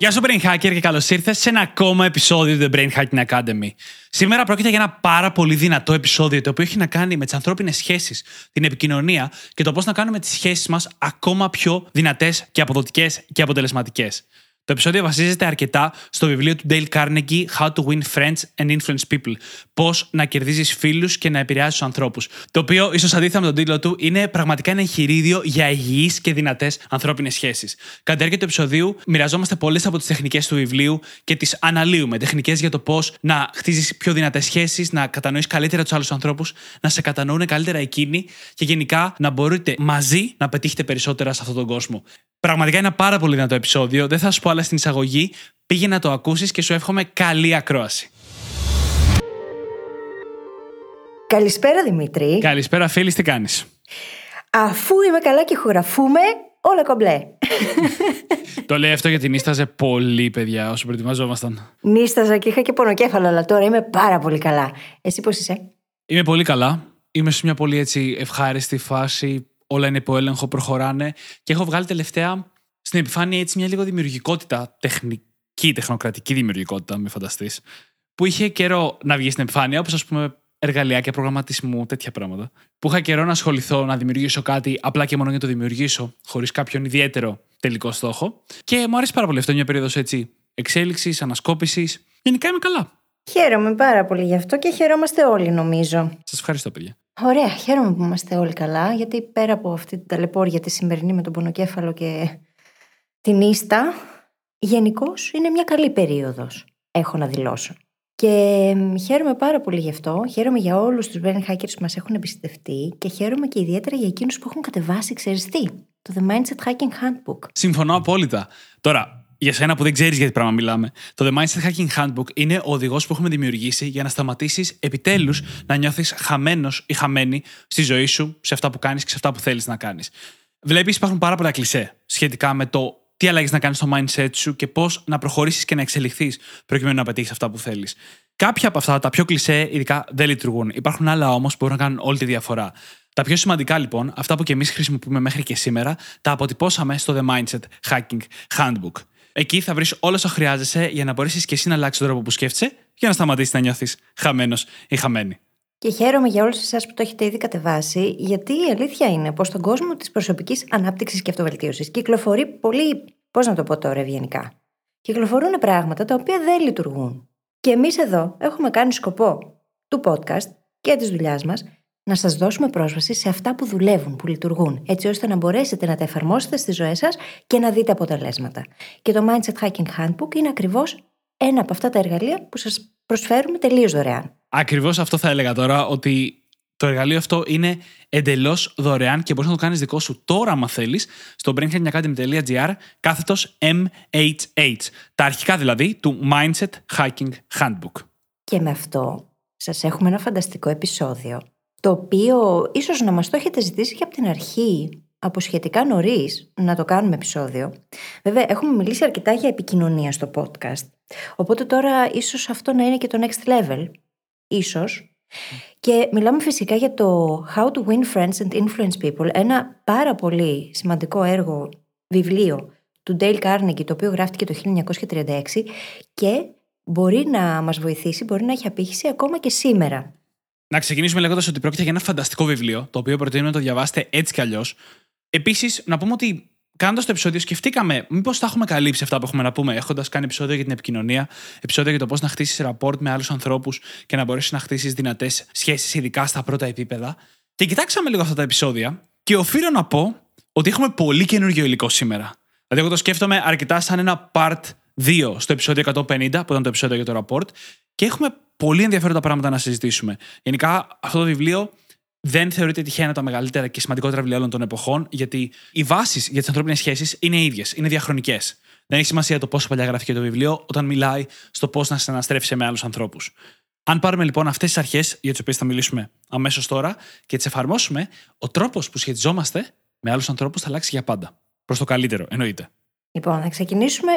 Γεια σου, Brain Hacker, και καλώς ήρθες σε ένα ακόμα επεισόδιο του The Brain Hacking Academy. Σήμερα πρόκειται για ένα πάρα πολύ δυνατό επεισόδιο το οποίο έχει να κάνει με τις ανθρώπινες σχέσεις, την επικοινωνία και το πώς να κάνουμε τις σχέσεις μας ακόμα πιο δυνατές και αποδοτικές και αποτελεσματικές. Το επεισόδιο βασίζεται αρκετά στο βιβλίο του Dale Carnegie How to Win Friends and Influence People. Πώς να κερδίζεις φίλους και να επηρεάζει τους ανθρώπους. Το οποίο, ίσως αντίθετα με τον τίτλο του, είναι πραγματικά ένα εγχειρίδιο για υγιείς και δυνατές ανθρώπινες σχέσεις. Κατά τη διάρκεια του επεισοδίου, μοιραζόμαστε πολλές από τις τεχνικές του βιβλίου και τις αναλύουμε. Τεχνικές για το πώς να χτίζεις πιο δυνατές σχέσεις, να κατανοείς καλύτερα τους άλλους ανθρώπους, να σε κατανοούν καλύτερα εκείνοι και γενικά να μπορείτε μαζί να πετύχετε περισσότερα σε αυτόν τον κόσμο. Πραγματικά είναι ένα πάρα πολύ δυνατό επεισόδιο. Δεν θα σου πω άλλα στην εισαγωγή. Πήγε να το ακούσεις και σου εύχομαι καλή ακρόαση. Καλησπέρα Δημήτρη. Καλησπέρα, φίλη, τι κάνεις; Αφού είμαι καλά και χωραφούμε, όλα κομπλέ. το λέει αυτό γιατί νίσταζε πολύ, παιδιά, όσο προετοιμαζόμασταν. Νίσταζα και είχα και πονοκέφαλο, αλλά τώρα είμαι πάρα πολύ καλά. Εσύ πώς είσαι; Είμαι πολύ καλά. Είμαι σε μια πολύ έτσι ευχάριστη φάση όλα είναι υπό έλεγχο, προχωράνε. Και έχω βγάλει τελευταία στην επιφάνεια έτσι μια λίγο δημιουργικότητα, τεχνική, τεχνοκρατική δημιουργικότητα, με φανταστείς, που είχε καιρό να βγει στην επιφάνεια, όπως ας πούμε εργαλειάκια προγραμματισμού, τέτοια πράγματα. Που είχα καιρό να ασχοληθώ να δημιουργήσω κάτι απλά και μόνο για το δημιουργήσω, χωρίς κάποιον ιδιαίτερο τελικό στόχο. Και μου αρέσει πάρα πολύ αυτό, μια περίοδος έτσι εξέλιξης, ανασκόπησης. Γενικά είμαι καλά. Χαίρομαι πάρα πολύ γι' αυτό και χαιρόμαστε όλοι, νομίζω. Σας ευχαριστώ, παιδιά. Ωραία, χαίρομαι που είμαστε όλοι καλά, γιατί πέρα από αυτή την ταλαιπώρια τη σημερινή με τον πονοκέφαλο και την ίστα, γενικώς είναι μια καλή περίοδος, έχω να δηλώσω. Και χαίρομαι πάρα πολύ γι' αυτό. Χαίρομαι για όλους τους brain hackers που μας έχουν εμπιστευτεί και χαίρομαι και ιδιαίτερα για εκείνους που έχουν κατεβάσει, ξέρεις τι, το The Mindset Hacking Handbook. Συμφωνώ απόλυτα. Τώρα, για σένα που δεν ξέρεις για τι πράγμα μιλάμε, το The Mindset Hacking Handbook είναι ο οδηγός που έχουμε δημιουργήσει για να σταματήσεις επιτέλους να νιώθεις χαμένος ή χαμένη στη ζωή σου, σε αυτά που κάνεις και σε αυτά που θέλεις να κάνεις. Βλέπεις, υπάρχουν πάρα πολλά κλισέ σχετικά με το τι αλλαγές να κάνεις στο mindset σου και πώς να προχωρήσεις και να εξελιχθείς προκειμένου να πετύχεις αυτά που θέλεις. Κάποια από αυτά, τα πιο κλισέ, ειδικά δεν λειτουργούν. Υπάρχουν άλλα όμως που μπορούν να κάνουν όλη τη διαφορά. Τα πιο σημαντικά λοιπόν, αυτά που και εμείς χρησιμοποιούμε μέχρι και σήμερα, τα αποτυπώσαμε στο The Mindset Hacking Handbook. Εκεί θα βρεις όλα όσα χρειάζεσαι για να μπορέσεις και εσύ να αλλάξεις τον τρόπο που σκέφτεσαι για να σταματήσεις να νιώθεις χαμένος ή χαμένη. Και χαίρομαι για όλους εσάς που το έχετε ήδη κατεβάσει, γιατί η αλήθεια είναι πως στον κόσμο της προσωπικής ανάπτυξης και αυτοβελτίωσης κυκλοφορεί πολύ. Πώς να το πω τώρα ευγενικά. Κυκλοφορούν πράγματα τα οποία δεν λειτουργούν. Και εμείς εδώ έχουμε κάνει σκοπό του podcast και της δουλειάς μας να σας δώσουμε πρόσβαση σε αυτά που δουλεύουν, που λειτουργούν, έτσι ώστε να μπορέσετε να τα εφαρμόσετε στις ζωές σας και να δείτε αποτελέσματα. Και το Mindset Hacking Handbook είναι ακριβώς ένα από αυτά τα εργαλεία που σας προσφέρουμε τελείως δωρεάν. Ακριβώς αυτό θα έλεγα τώρα, ότι το εργαλείο αυτό είναι εντελώς δωρεάν και μπορείς να το κάνεις δικό σου τώρα, άμα θέλεις, στο brainhackingacademy.gr κάθετος MHH. Τα αρχικά δηλαδή του Mindset Hacking Handbook. Και με αυτό σας έχουμε ένα φανταστικό επεισόδιο το οποίο ίσως να μας το έχετε ζητήσει και από την αρχή, από σχετικά νωρίς να το κάνουμε επεισόδιο. Βέβαια, έχουμε μιλήσει αρκετά για επικοινωνία στο podcast. Οπότε τώρα ίσως αυτό να είναι και το next level. Ίσως. Και μιλάμε φυσικά για το How to Win Friends and Influence People, ένα πάρα πολύ σημαντικό έργο, βιβλίο του Dale Carnegie, το οποίο γράφτηκε το 1936 και μπορεί να μας βοηθήσει, μπορεί να έχει απήχηση ακόμα και σήμερα. Να ξεκινήσουμε λέγοντας ότι πρόκειται για ένα φανταστικό βιβλίο, το οποίο προτείνω να το διαβάσετε έτσι κι αλλιώς. Επίσης, να πούμε ότι κάνοντας το επεισόδιο, σκεφτήκαμε μήπως τα έχουμε καλύψει αυτά που έχουμε να πούμε, έχοντας κάνει επεισόδιο για την επικοινωνία, επεισόδιο για το πώς να χτίσεις ραπόρτ με άλλους ανθρώπους και να μπορέσεις να χτίσεις δυνατές σχέσεις, ειδικά στα πρώτα επίπεδα. Και κοιτάξαμε λίγο αυτά τα επεισόδια και οφείλω να πω ότι έχουμε πολύ καινούργιο υλικό σήμερα. Δηλαδή, εγώ το σκέφτομαι αρκετά σαν ένα part 2 στο επεισόδιο 150, που ήταν το επεισόδιο για το ραπόρτ, και έχουμε πολύ ενδιαφέροντα πράγματα να συζητήσουμε. Γενικά, αυτό το βιβλίο δεν θεωρείται τυχαία ένα από τα μεγαλύτερα και σημαντικότερα βιβλία όλων των εποχών, γιατί οι βάσεις για τις ανθρώπινες σχέσεις είναι ίδιες, είναι διαχρονικές. Δεν έχει σημασία το πόσο παλιά γράφτηκε το βιβλίο, όταν μιλάει στο πώς να συναναστρέφει με άλλους ανθρώπους. Αν πάρουμε λοιπόν αυτές τις αρχές, για τις οποίες θα μιλήσουμε αμέσως τώρα, και τις εφαρμόσουμε, ο τρόπος που σχετιζόμαστε με άλλους ανθρώπους θα αλλάξει για πάντα. Προς το καλύτερο, εννοείται. Λοιπόν, θα ξεκινήσουμε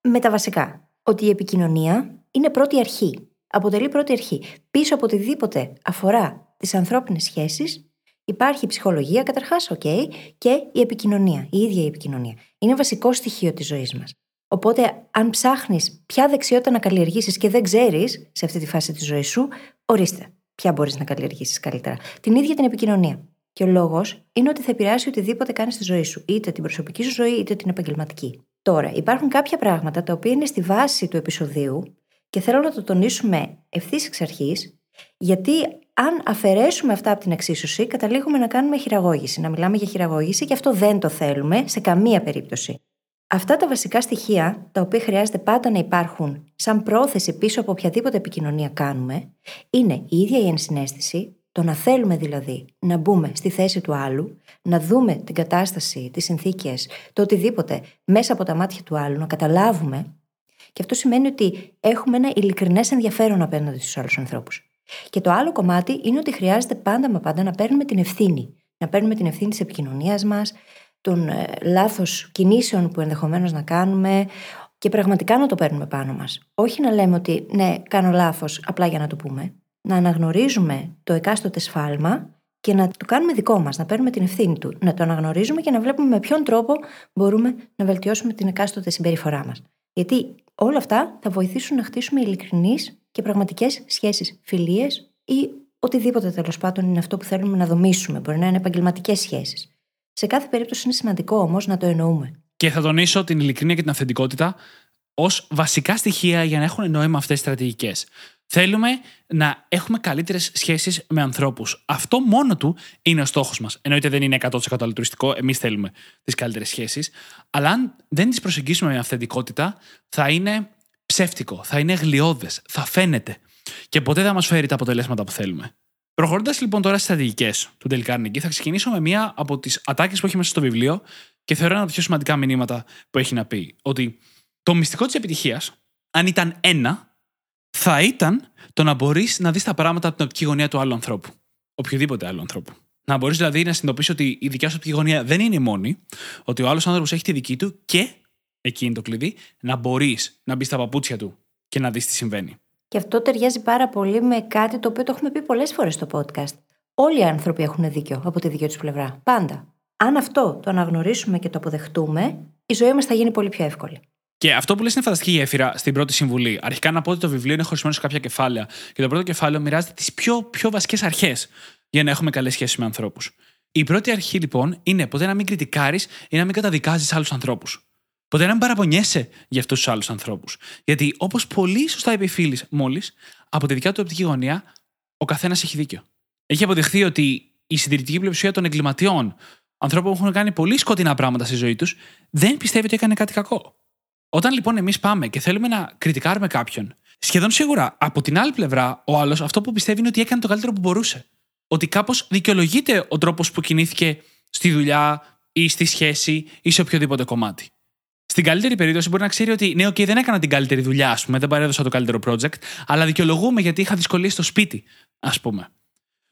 με τα βασικά. Ότι η επικοινωνία είναι πρώτη αρχή. Αποτελεί πρώτη αρχή. Πίσω από οτιδήποτε αφορά τις ανθρώπινες σχέσεις, υπάρχει η ψυχολογία καταρχάς, OK, και η επικοινωνία, η ίδια η επικοινωνία. Είναι βασικό στοιχείο της ζωής μας. Οπότε, αν ψάχνεις ποια δεξιότητα να καλλιεργήσεις και δεν ξέρεις σε αυτή τη φάση της ζωής σου, ορίστε, ποια μπορείς να καλλιεργήσεις καλύτερα. Την ίδια την επικοινωνία. Και ο λόγος είναι ότι θα επηρεάσει οτιδήποτε κάνεις στη ζωή σου, είτε την προσωπική σου ζωή, είτε την επαγγελματική. Τώρα, υπάρχουν κάποια πράγματα τα οποία είναι στη βάση του επεισοδίου και θέλω να το τονίσουμε ευθύς εξ αρχής, γιατί αν αφαιρέσουμε αυτά από την εξίσωση, καταλήγουμε να κάνουμε χειραγώγηση, να μιλάμε για χειραγώγηση και αυτό δεν το θέλουμε σε καμία περίπτωση. Αυτά τα βασικά στοιχεία, τα οποία χρειάζεται πάντα να υπάρχουν σαν πρόθεση πίσω από οποιαδήποτε επικοινωνία κάνουμε, είναι η ίδια η ενσυναίσθηση, το να θέλουμε δηλαδή να μπούμε στη θέση του άλλου, να δούμε την κατάσταση, τις συνθήκες, το οτιδήποτε μέσα από τα μάτια του άλλου, να καταλάβουμε. Και αυτό σημαίνει ότι έχουμε ένα ειλικρινές ενδιαφέρον απέναντι στους άλλους ανθρώπους. Και το άλλο κομμάτι είναι ότι χρειάζεται πάντα μα πάντα να παίρνουμε την ευθύνη. Να παίρνουμε την ευθύνη της επικοινωνίας μας, των ε, λάθος κινήσεων που ενδεχομένως να κάνουμε και πραγματικά να το παίρνουμε πάνω μας. Όχι να λέμε ότι ναι, κάνω λάθος απλά για να το πούμε. Να αναγνωρίζουμε το εκάστοτε σφάλμα και να το κάνουμε δικό μας, να παίρνουμε την ευθύνη του. Να το αναγνωρίζουμε και να βλέπουμε με ποιον τρόπο μπορούμε να βελτιώσουμε την εκάστοτε συμπεριφορά μας. Γιατί όλα αυτά θα βοηθήσουν να χτίσουμε ειλικρινείς και πραγματικές σχέσεις, φιλίες ή οτιδήποτε τέλος πάντων είναι αυτό που θέλουμε να δομήσουμε. Μπορεί να είναι επαγγελματικές σχέσεις. Σε κάθε περίπτωση είναι σημαντικό όμως να το εννοούμε. Και θα τονίσω την ειλικρίνεια και την αυθεντικότητα ως βασικά στοιχεία για να έχουν νόημα αυτές τι στρατηγικές. Θέλουμε να έχουμε καλύτερες σχέσεις με ανθρώπους. Αυτό μόνο του είναι ο στόχος μας. Εννοείται δεν είναι 100% αλτρουιστικό, εμείς θέλουμε τις καλύτερες σχέσεις. Αλλά αν δεν τις προσεγγίσουμε με αυθεντικότητα, θα είναι ψεύτικο, θα είναι γλιώδε, θα φαίνεται. Και ποτέ δεν μας φέρει τα αποτελέσματα που θέλουμε. Προχωρώντας λοιπόν τώρα στις στρατηγικές του Τελικάρνικη, θα ξεκινήσω με μία από τις ατάκες που έχει μέσα στο βιβλίο και θεωρώ ένα από τα πιο σημαντικά μηνύματα που έχει να πει. Ότι το μυστικό της επιτυχίας, αν ήταν ένα, θα ήταν το να μπορείς να δεις τα πράγματα από την οπτική γωνία του άλλου ανθρώπου. Οποιοδήποτε άλλου ανθρώπου. Να μπορείς δηλαδή να συνειδητοποιήσει ότι η δικιά σου οπτική γωνία δεν είναι η μόνη, ότι ο άλλος άνθρωπος έχει τη δική του και, εκεί είναι το κλειδί, να μπορείς να μπεις στα παπούτσια του και να δεις τι συμβαίνει. Και αυτό ταιριάζει πάρα πολύ με κάτι το οποίο το έχουμε πει πολλές φορές στο podcast. Όλοι οι άνθρωποι έχουν δίκιο από τη δική τους πλευρά. Πάντα. Αν αυτό το αναγνωρίσουμε και το αποδεχτούμε, η ζωή μας θα γίνει πολύ πιο εύκολη. Και αυτό που λες είναι φανταστική γέφυρα στην πρώτη συμβουλή. Αρχικά να πω ότι το βιβλίο είναι χωρισμένο σε κάποια κεφάλαια. Και το πρώτο κεφάλαιο μοιράζεται τις πιο, πιο βασικές αρχές για να έχουμε καλές σχέσεις με ανθρώπους. Η πρώτη αρχή λοιπόν είναι ποτέ να μην κριτικάρεις ή να μην καταδικάζεις άλλους ανθρώπους. Ποτέ να μην παραπονιέσαι για αυτούς τους άλλους ανθρώπους. Γιατί όπως πολύ σωστά είπε η φίλη μόλις, από τη δικιά του οπτική γωνία, ο καθένας έχει δίκιο. Έχει αποδειχθεί ότι η συντηρητική πλειοψηφία των εγκληματιών, ανθρώπων που έχουν κάνει πολύ σκοτεινά πράγματα στη ζωή τους, δεν πιστεύει ότι έκανε κάτι κακό. Όταν λοιπόν εμείς πάμε και θέλουμε να κριτικάρουμε κάποιον, σχεδόν σίγουρα από την άλλη πλευρά ο άλλος αυτό που πιστεύει είναι ότι έκανε το καλύτερο που μπορούσε. Ότι κάπως δικαιολογείται ο τρόπος που κινήθηκε στη δουλειά ή στη σχέση ή σε οποιοδήποτε κομμάτι. Στην καλύτερη περίπτωση μπορεί να ξέρει ότι ναι, OK, δεν έκανα την καλύτερη δουλειά, ας πούμε, δεν παρέδωσα το καλύτερο project, αλλά δικαιολογούμε γιατί είχα δυσκολίες στο σπίτι, ας πούμε.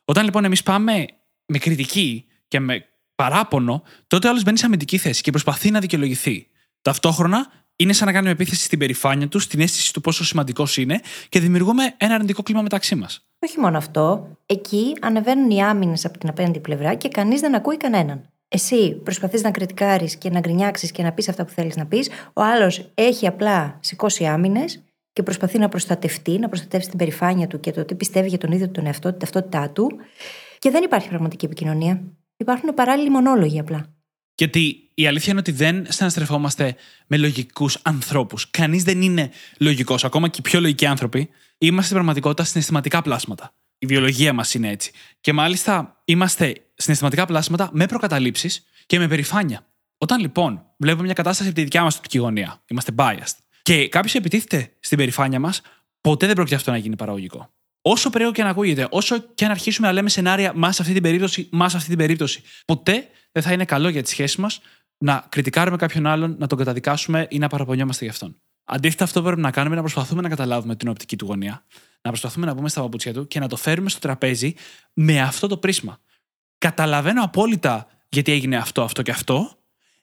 Όταν λοιπόν εμείς πάμε με κριτική και με παράπονο, τότε ο άλλος μπαίνει σε αμυντική θέση και προσπαθεί να δικαιολογηθεί. Ταυτόχρονα είναι σαν να κάνουμε επίθεση στην περηφάνεια του, στην αίσθηση του πόσο σημαντικός είναι και δημιουργούμε ένα αρνητικό κλίμα μεταξύ μας. Όχι μόνο αυτό, εκεί ανεβαίνουν οι άμυνες από την απέναντι πλευρά και κανείς δεν ακούει κανέναν. Εσύ προσπαθείς να κριτικάρεις και να γκρινιάξεις και να πεις αυτά που θέλεις να πεις. Ο άλλος έχει απλά σηκώσει άμυνες και προσπαθεί να προστατευτεί, να προστατεύσει την περηφάνεια του και το τι πιστεύει για τον ίδιο τον εαυτό, την ταυτότητά του. Και δεν υπάρχει πραγματική επικοινωνία. Υπάρχουν παράλληλοι μονόλογοι απλά. Γιατί η αλήθεια είναι ότι δεν συναστρεφόμαστε με λογικούς ανθρώπους. Κανείς δεν είναι λογικός. Ακόμα και οι πιο λογικοί άνθρωποι είμαστε στην πραγματικότητα συναισθηματικά πλάσματα. Η βιολογία μας είναι έτσι. Και μάλιστα είμαστε συναισθηματικά πλάσματα με προκαταλήψεις και με περηφάνεια. Όταν λοιπόν βλέπουμε μια κατάσταση από τη δικιά μας οπτική γωνία, είμαστε biased, και κάποιος επιτίθεται στην περηφάνεια μας, ποτέ δεν πρόκειται αυτό να γίνει παραγωγικό. Όσο περίεργο και αν ακούγεται, όσο και αν αρχίσουμε να λέμε σενάρια, μας σε αυτή την περίπτωση, μας σε αυτή την περίπτωση, ποτέ δεν θα είναι καλό για τη σχέση μας να κριτικάρουμε κάποιον άλλον, να τον καταδικάσουμε ή να παραπονιόμαστε γι' αυτόν. Αντίθετα, αυτό που πρέπει να κάνουμε είναι να προσπαθούμε να καταλάβουμε την οπτική του γωνία, να προσπαθούμε να μπούμε στα παπούτσια του και να το φέρουμε στο τραπέζι με αυτό το πρίσμα. Καταλαβαίνω απόλυτα γιατί έγινε αυτό, αυτό και αυτό.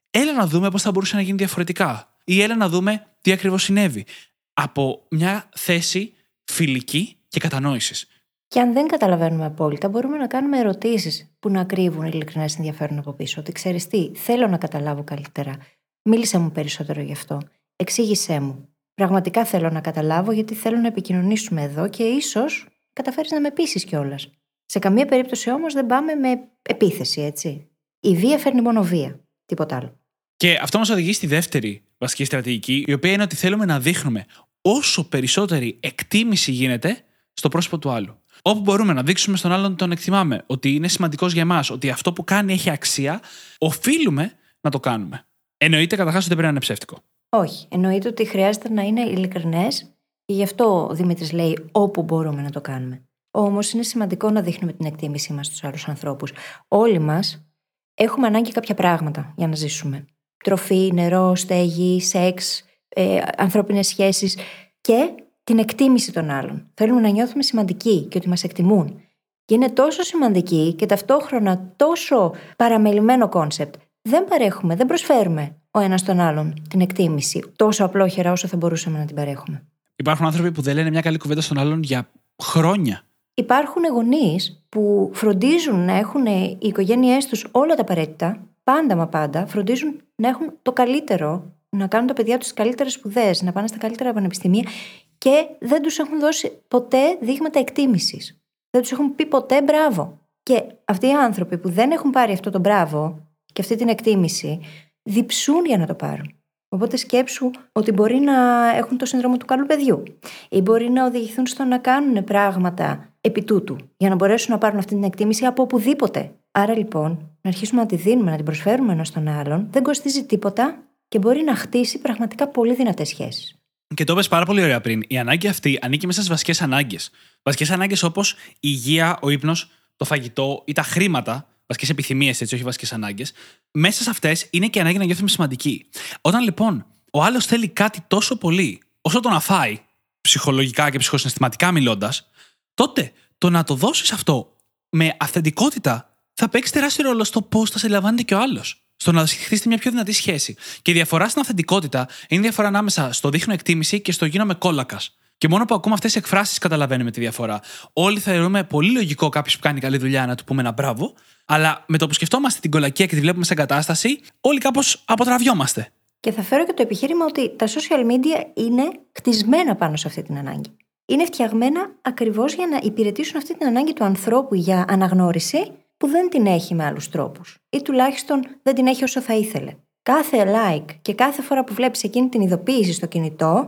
Έλα να δούμε πώς θα μπορούσε να γίνει διαφορετικά. Ή έλα να δούμε τι ακριβώς συνέβη. Από μια θέση φιλική και κατανόησης. Και αν δεν καταλαβαίνουμε απόλυτα, μπορούμε να κάνουμε ερωτήσεις που να κρύβουν ειλικρινά ενδιαφέρον από πίσω. Ότι ξέρεις τι, θέλω να καταλάβω καλύτερα. Μίλησε μου περισσότερο γι' αυτό. Εξήγησέ μου. Πραγματικά θέλω να καταλάβω γιατί θέλω να επικοινωνήσουμε εδώ και ίσως καταφέρεις να με πείσεις κιόλας. Σε καμία περίπτωση όμως δεν πάμε με επίθεση, έτσι. Η βία φέρνει μόνο βία. Τίποτα άλλο. Και αυτό μας οδηγεί στη δεύτερη βασική στρατηγική, η οποία είναι ότι θέλουμε να δείχνουμε όσο περισσότερη εκτίμηση γίνεται στο πρόσωπο του άλλου. Όπου μπορούμε να δείξουμε στον άλλον τον εκτιμάμε, ότι είναι σημαντικός για εμάς, ότι αυτό που κάνει έχει αξία, οφείλουμε να το κάνουμε. Εννοείται καταρχάς ότι πρέπει να είναι ψεύτικο. Όχι. Εννοείται ότι χρειάζεται να είναι ειλικρινές και γι' αυτό ο Δημήτρης λέει όπου μπορούμε να το κάνουμε. Όμως είναι σημαντικό να δείχνουμε την εκτίμησή μας στους άλλους ανθρώπους. Όλοι μας έχουμε ανάγκη κάποια πράγματα για να ζήσουμε. Τροφή, νερό, στέγη, σεξ, ε, ανθρώπινες σχέσεις και την εκτίμηση των άλλων. Θέλουμε να νιώθουμε σημαντικοί και ότι μας εκτιμούν. Και είναι τόσο σημαντική και ταυτόχρονα τόσο παραμελημένο concept. Δεν παρέχουμε, δεν προσφέρουμε ο ένας τον άλλον την εκτίμηση τόσο απλόχερα όσο θα μπορούσαμε να την παρέχουμε. Υπάρχουν άνθρωποι που δεν λένε μια καλή κουβέντα στον άλλον για χρόνια. Υπάρχουν γονείς που φροντίζουν να έχουν οι οικογένειές τους όλα τα απαραίτητα, πάντα μα πάντα, φροντίζουν να έχουν το καλύτερο, να κάνουν τα παιδιά τους τις καλύτερες σπουδές, να πάνε στα καλύτερα πανεπιστήμια και δεν τους έχουν δώσει ποτέ δείγματα εκτίμησης. Δεν τους έχουν πει ποτέ μπράβο. Και αυτοί οι άνθρωποι που δεν έχουν πάρει αυτό το μπράβο και αυτή την εκτίμηση, διψούν για να το πάρουν. Οπότε σκέψου ότι μπορεί να έχουν το σύνδρομο του καλού παιδιού ή μπορεί να οδηγηθούν στο να κάνουν πράγματα επί τούτου για να μπορέσουν να πάρουν αυτή την εκτίμηση από οπουδήποτε. Άρα λοιπόν, να αρχίσουμε να τη δίνουμε, να την προσφέρουμε ένα στον άλλον, δεν κοστίζει τίποτα και μπορεί να χτίσει πραγματικά πολύ δυνατές σχέσεις. Και το είπες πάρα πολύ ωραία πριν. Η ανάγκη αυτή ανήκει μέσα στις βασικές ανάγκες. Βασικές ανάγκες όπως η υγεία, ο ύπνος, το φαγητό ή τα χρήματα, βασικέ επιθυμίες, έτσι, όχι βασικέ ανάγκες. Μέσα σε αυτές είναι και η ανάγκη να νιώθουμε σημαντικοί. Όταν λοιπόν ο άλλος θέλει κάτι τόσο πολύ, όσο το να φάει, ψυχολογικά και ψυχοσυναισθηματικά μιλώντας, τότε το να το δώσεις αυτό με αυθεντικότητα θα παίξει τεράστιο ρόλο στο πώς θα σε λαμβάνεται και ο άλλος στο να χτίσετε μια πιο δυνατή σχέση. Και η διαφορά στην αυθεντικότητα είναι η διαφορά ανάμεσα στο δείχνω εκτίμηση και στο γίνομαι κόλακας. Και μόνο που ακούμε αυτές τις εκφράσεις καταλαβαίνουμε τη διαφορά. Όλοι θεωρούμε πολύ λογικό κάποιος που κάνει καλή δουλειά να του πούμε ένα μπράβο, αλλά με το που σκεφτόμαστε την κολακία και τη βλέπουμε σε κατάσταση, όλοι κάπως αποτραβιόμαστε. Και θα φέρω και το επιχείρημα ότι τα social media είναι κτισμένα πάνω σε αυτή την ανάγκη. Είναι φτιαγμένα ακριβώς για να υπηρετήσουν αυτή την ανάγκη του ανθρώπου για αναγνώριση που δεν την έχει με άλλους τρόπους. Ή τουλάχιστον δεν την έχει όσο θα ήθελε. Κάθε like και κάθε φορά που βλέπεις εκείνη την ειδοποίηση στο κινητό,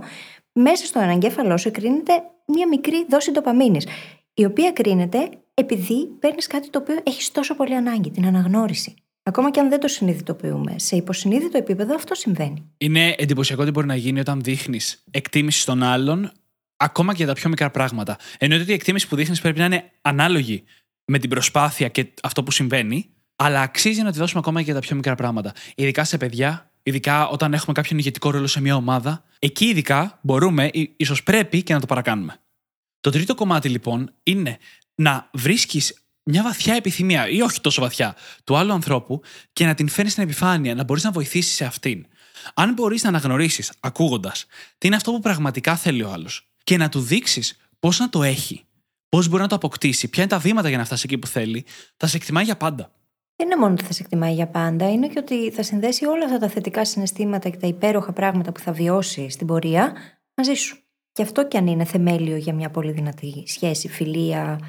μέσα στο αναγκέφαλό σου κρίνεται μία μικρή δόση ντοπαμίνης, η οποία κρίνεται επειδή παίρνεις κάτι το οποίο έχεις τόσο πολύ ανάγκη, την αναγνώριση. Ακόμα και αν δεν το συνειδητοποιούμε, σε υποσυνείδητο επίπεδο αυτό συμβαίνει. Είναι εντυπωσιακό τι μπορεί να γίνει όταν δείχνεις εκτίμηση στον άλλον, ακόμα και για τα πιο μικρά πράγματα. Εννοείται ότι η εκτίμηση που δείχνεις πρέπει να είναι ανάλογη με την προσπάθεια και αυτό που συμβαίνει, αλλά αξίζει να τη δώσουμε ακόμα και για τα πιο μικρά πράγματα. Ειδικά σε παιδιά, ειδικά όταν έχουμε κάποιον ηγετικό ρόλο σε μια ομάδα, εκεί ειδικά μπορούμε, ίσως πρέπει και να το παρακάνουμε. Το τρίτο κομμάτι λοιπόν είναι να βρίσκεις μια βαθιά επιθυμία, ή όχι τόσο βαθιά, του άλλου ανθρώπου και να την φέρνεις στην επιφάνεια, να μπορείς να βοηθήσεις σε αυτήν. Αν μπορείς να αναγνωρίσεις, ακούγοντας, τι είναι αυτό που πραγματικά θέλει ο άλλος και να του δείξεις πώς να το έχει, πώς μπορεί να το αποκτήσει, ποια είναι τα βήματα για να φτάσει εκεί που θέλει, θα σε εκτιμάει για πάντα. Δεν είναι μόνο ότι θα σε εκτιμάει για πάντα, είναι και ότι θα συνδέσει όλα αυτά τα θετικά συναισθήματα και τα υπέροχα πράγματα που θα βιώσει στην πορεία μαζί σου. Και αυτό κι αν είναι θεμέλιο για μια πολύ δυνατή σχέση, φιλία,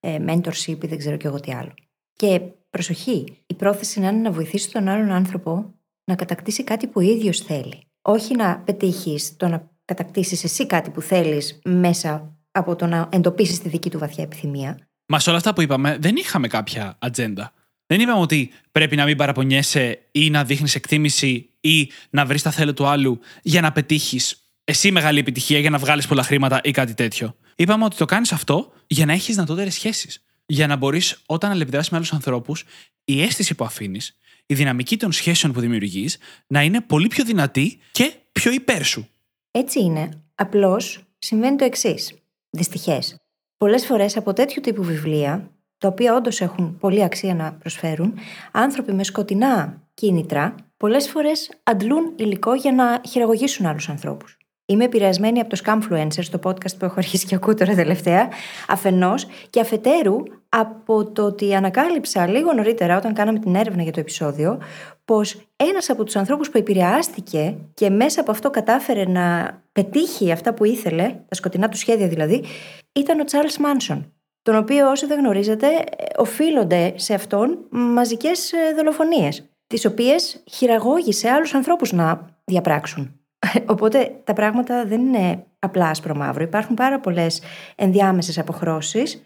ε, mentorship ή δεν ξέρω κι εγώ τι άλλο. Και προσοχή, η πρόθεση να είναι να βοηθήσει τον άλλον άνθρωπο να κατακτήσει κάτι που ο ίδιος θέλει. Όχι να πετύχεις το να κατακτήσεις εσύ κάτι που θέλεις μέσα από το να εντοπίσεις τη δική του βαθιά επιθυμία. Μα σε όλα αυτά που είπαμε, δεν είχαμε κάποια ατζέντα. Δεν είπαμε ότι πρέπει να μην παραπονιέσαι ή να δείχνεις εκτίμηση ή να βρεις τα θέλω του άλλου για να πετύχεις εσύ μεγάλη επιτυχία, για να βγάλεις πολλά χρήματα ή κάτι τέτοιο. Είπαμε ότι το κάνεις αυτό για να έχεις δυνατότερες σχέσεις. Για να μπορείς όταν αλληλεπιδράσεις με άλλους ανθρώπους, η αίσθηση που αφήνεις, η δυναμική των σχέσεων που δημιουργείς να είναι πολύ πιο δυνατή και πιο υπέρ σου. Έτσι είναι. Απλώς συμβαίνει το εξής. Δυστυχές. Πολλές φορές από τέτοιου τύπου βιβλία, τα οποία όντως έχουν πολύ αξία να προσφέρουν, άνθρωποι με σκοτεινά κίνητρα, πολλές φορές αντλούν υλικό για να χειραγωγήσουν άλλους ανθρώπους. Είμαι επηρεασμένη από το Scamfluencer, στο podcast που έχω αρχίσει και ακούω τώρα τελευταία, αφενός και αφετέρου από το ότι ανακάλυψα λίγο νωρίτερα, όταν κάναμε την έρευνα για το επεισόδιο, πως ένας από τους ανθρώπους που επηρεάστηκε και μέσα από αυτό κατάφερε να πετύχει αυτά που ήθελε, τα σκοτεινά του σχέδια δηλαδή, ήταν ο Charles Manson. Τον οποίο, όσοι δεν γνωρίζετε, οφείλονται σε αυτόν μαζικές δολοφονίες, τις οποίες χειραγώγησε άλλους ανθρώπους να διαπράξουν. Οπότε τα πράγματα δεν είναι απλά άσπρο μαύρο. Υπάρχουν πάρα πολλές ενδιάμεσες αποχρώσεις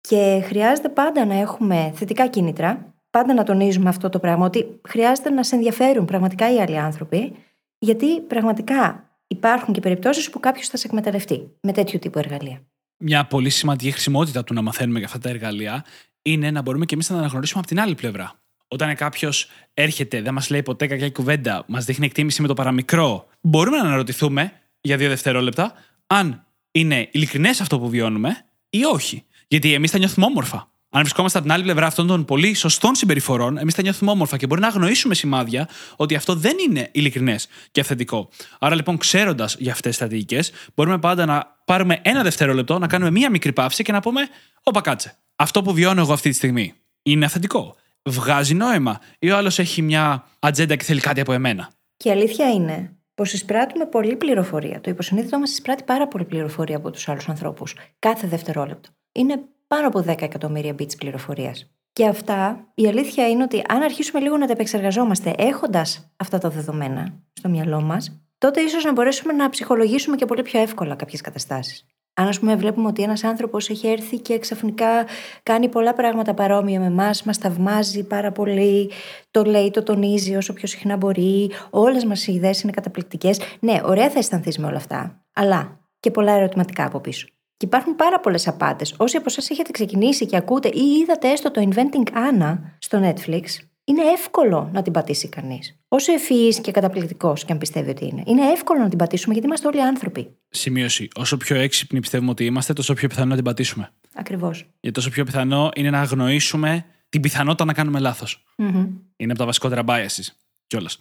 και χρειάζεται πάντα να έχουμε θετικά κίνητρα, πάντα να τονίζουμε αυτό το πράγμα, ότι χρειάζεται να σε ενδιαφέρουν πραγματικά οι άλλοι άνθρωποι, γιατί πραγματικά υπάρχουν και περιπτώσεις που κάποιος θα σε εκμεταλλευτεί με τέτοιου τύπου εργαλεία. Μια πολύ σημαντική χρησιμότητα του να μαθαίνουμε για αυτά τα εργαλεία είναι να μπορούμε και εμείς να τα αναγνωρίσουμε από την άλλη πλευρά. Όταν κάποιος έρχεται, δεν μας λέει ποτέ κακιά κουβέντα, μας δείχνει εκτίμηση με το παραμικρό, μπορούμε να αναρωτηθούμε για δύο δευτερόλεπτα αν είναι ειλικρινές αυτό που βιώνουμε ή όχι. Γιατί εμείς θα νιώθουμε όμορφα. Αν βρισκόμαστε από την άλλη πλευρά αυτών των πολύ σωστών συμπεριφορών, εμείς θα νιώθουμε όμορφα και μπορεί να αγνοήσουμε σημάδια ότι αυτό δεν είναι ειλικρινές και αυθεντικό. Άρα λοιπόν, ξέροντας για αυτές τις στρατηγικές, μπορούμε πάντα να πάρουμε ένα δευτερόλεπτο, να κάνουμε μία μικρή παύση και να πούμε: Όπα κάτσε. Αυτό που βιώνω εγώ αυτή τη στιγμή είναι αυθεντικό βγάζει νόημα, ή ο άλλος έχει μια ατζέντα και θέλει κάτι από εμένα; Και η αλήθεια είναι πως εισπράττουμε πολλή πληροφορία. Το υποσυνείδητο μας εισπράττει πάρα πολύ πληροφορία από τους άλλους ανθρώπους. Κάθε δευτερόλεπτο. Είναι πάνω από 10 εκατομμύρια bits πληροφορίας. Και αυτά, η αλήθεια είναι ότι αν αρχίσουμε λίγο να τα επεξεργαζόμαστε έχοντας αυτά τα δεδομένα στο μυαλό μας, τότε ίσως να μπορέσουμε να ψυχολογήσουμε και πολύ πιο εύκολα κάποιες καταστάσεις. Αν, ας πούμε, βλέπουμε ότι ένας άνθρωπος έχει έρθει και ξαφνικά κάνει πολλά πράγματα παρόμοια με εμάς, μας θαυμάζει πάρα πολύ, το λέει, το τονίζει όσο πιο συχνά μπορεί, όλες μας οι ιδέες είναι καταπληκτικές. Ναι, ωραία θα αισθανθείς με όλα αυτά, αλλά και πολλά ερωτηματικά από πίσω. Και υπάρχουν πάρα πολλές απάτες. Όσοι από εσάς έχετε ξεκινήσει και ακούτε ή είδατε έστω το Inventing Anna στο Netflix, είναι εύκολο να την πατήσει κανείς. Όσο ευφυής και καταπληκτικός και αν πιστεύει ότι είναι. Είναι εύκολο να την πατήσουμε γιατί είμαστε όλοι άνθρωποι. Σημείωση. Όσο πιο έξυπνοι πιστεύουμε ότι είμαστε, τόσο πιο πιθανό να την πατήσουμε. Ακριβώς. Γιατί τόσο πιο πιθανό είναι να αγνοήσουμε την πιθανότητα να κάνουμε λάθος. Mm-hmm. Είναι από τα βασικότερα biases κιόλας.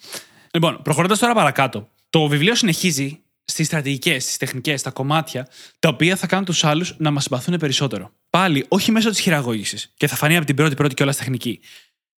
Λοιπόν, προχωρώντας τώρα παρακάτω. Το βιβλίο συνεχίζει στις στρατηγικές, στις τεχνικές, στα κομμάτια, τα οποία θα κάνουν τους άλλους να μας συμπαθούν περισσότερο. Πάλι, όχι μέσω της χειραγώγησης. Και θα φανεί από την πρώτη πρώτη κιόλας τεχνική.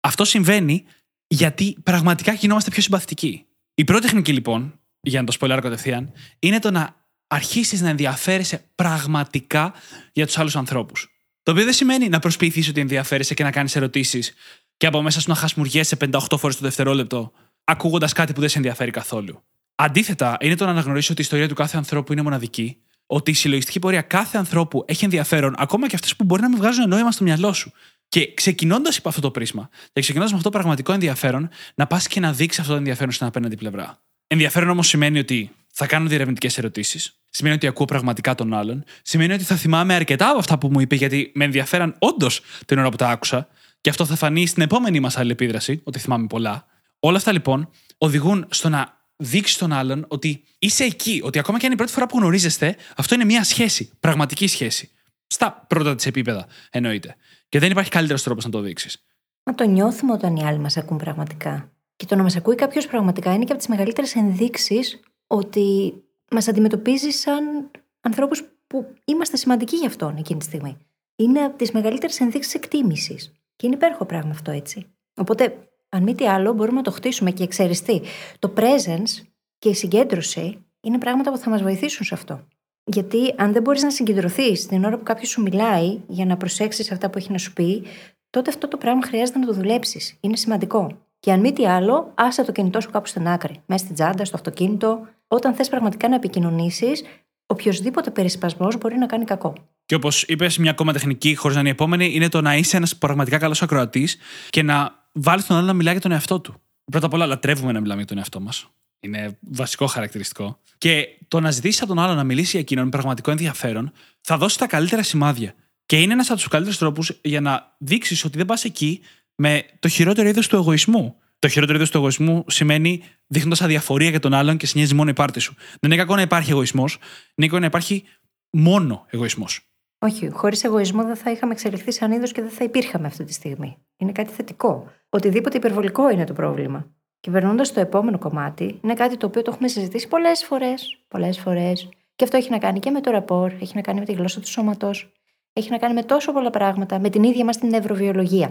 Αυτό συμβαίνει γιατί πραγματικά γινόμαστε πιο συμπαθητικοί. Η πρώτη τεχνική λοιπόν, για να το σπολιάρω κατευθείαν, είναι το να αρχίσεις να ενδιαφέρεσαι πραγματικά για τους άλλους ανθρώπους. Το οποίο δεν σημαίνει να προσποιηθείς ότι ενδιαφέρεσαι και να κάνεις ερωτήσεις και από μέσα σου να χασμουριέσαι 58 φορές το δευτερόλεπτο, ακούγοντας κάτι που δεν σε ενδιαφέρει καθόλου. Αντίθετα, είναι το να αναγνωρίσει ότι η ιστορία του κάθε ανθρώπου είναι μοναδική, ότι η συλλογιστική πορεία κάθε ανθρώπου έχει ενδιαφέρον, ακόμα και αυτές που μπορεί να μην βγάζουν νόημα στο μυαλό σου. Και ξεκινώντας υπό αυτό το πρίσμα και ξεκινώντας με αυτό το πραγματικό ενδιαφέρον, να πας και να δείξεις αυτό το ενδιαφέρον στην απέναντι πλευρά. Ενδιαφέρον όμως σημαίνει ότι θα κάνω διερευνητικές ερωτήσεις. Σημαίνει ότι ακούω πραγματικά τον άλλον. Σημαίνει ότι θα θυμάμαι αρκετά από αυτά που μου είπε, γιατί με ενδιαφέραν όντως την ώρα που τα άκουσα. Και αυτό θα φανεί στην επόμενη μας αλληλεπίδραση, ότι θυμάμαι πολλά. Όλα αυτά λοιπόν οδηγούν στο να δείξεις τον άλλον ότι είσαι εκεί, ότι ακόμα και αν είναι η πρώτη φορά που γνωρίζεστε, αυτό είναι μια σχέση, πραγματική σχέση. Στα πρώτα της επίπεδα, εννοείται. Και δεν υπάρχει καλύτερος τρόπος να το δείξεις. Μα το νιώθουμε όταν οι άλλοι μας ακούν πραγματικά. Και το να μας ακούει κάποιος πραγματικά είναι και από τις μεγαλύτερες ενδείξεις ότι μας αντιμετωπίζει σαν ανθρώπους που είμαστε σημαντικοί για αυτόν εκείνη τη στιγμή. Είναι από τις μεγαλύτερες ενδείξεις εκτίμησης. Και είναι υπέροχο πράγμα αυτό έτσι. Οπότε, αν μη τι άλλο, μπορούμε να το χτίσουμε και εξαιριστεί. Το presence και η συγκέντρωση είναι πράγματα που θα μας βοηθήσουν σε αυτό. Γιατί αν δεν μπορείς να συγκεντρωθείς την ώρα που κάποιος σου μιλάει για να προσέξεις αυτά που έχει να σου πει, τότε αυτό το πράγμα χρειάζεται να το δουλέψεις. Είναι σημαντικό. Και αν μη τι άλλο, άσε το κινητό σου κάπου στην άκρη. Μέσα στην τσάντα, στο αυτοκίνητο. Όταν θες πραγματικά να επικοινωνήσεις, οποιοδήποτε περισπασμός μπορεί να κάνει κακό. Και όπως είπες, μια ακόμα τεχνική, χωρίς να είναι η επόμενη, είναι το να είσαι ένας πραγματικά καλός ακροατής και να βάλεις τον άλλο να μιλάει για τον εαυτό του. Πρώτα απ' όλα, λατρεύουμε να μιλάμε για τον εαυτό μας. Είναι βασικό χαρακτηριστικό. Και το να ζητήσει από τον άλλο να μιλήσει για εκείνον με πραγματικό ενδιαφέρον θα δώσει τα καλύτερα σημάδια. Και είναι ένας από τους καλύτερους τρόπους για να δείξεις ότι δεν πας εκεί με το χειρότερο είδος του εγωισμού. Το χειρότερο είδος του εγωισμού σημαίνει δείχνοντας αδιαφορία για τον άλλον και συνέχιζε μόνο η πάρτη σου. Δεν είναι κακό να υπάρχει εγωισμός, είναι κακό να υπάρχει μόνο εγωισμός. Όχι, χωρίς εγωισμό δεν θα είχαμε εξελιχθεί σαν είδος και δεν θα υπήρχαμε αυτή τη στιγμή. Είναι κάτι θετικό. Οτιδήποτε υπερβολικό είναι το πρόβλημα. Και περνώντας στο επόμενο κομμάτι, είναι κάτι το οποίο το έχουμε συζητήσει πολλές φορές. Πολλές φορές. Και αυτό έχει να κάνει και με το ραπόρ, έχει να κάνει με τη γλώσσα του σώματος, έχει να κάνει με τόσο πολλά πράγματα, με την ίδια μας την νευροβιολογία.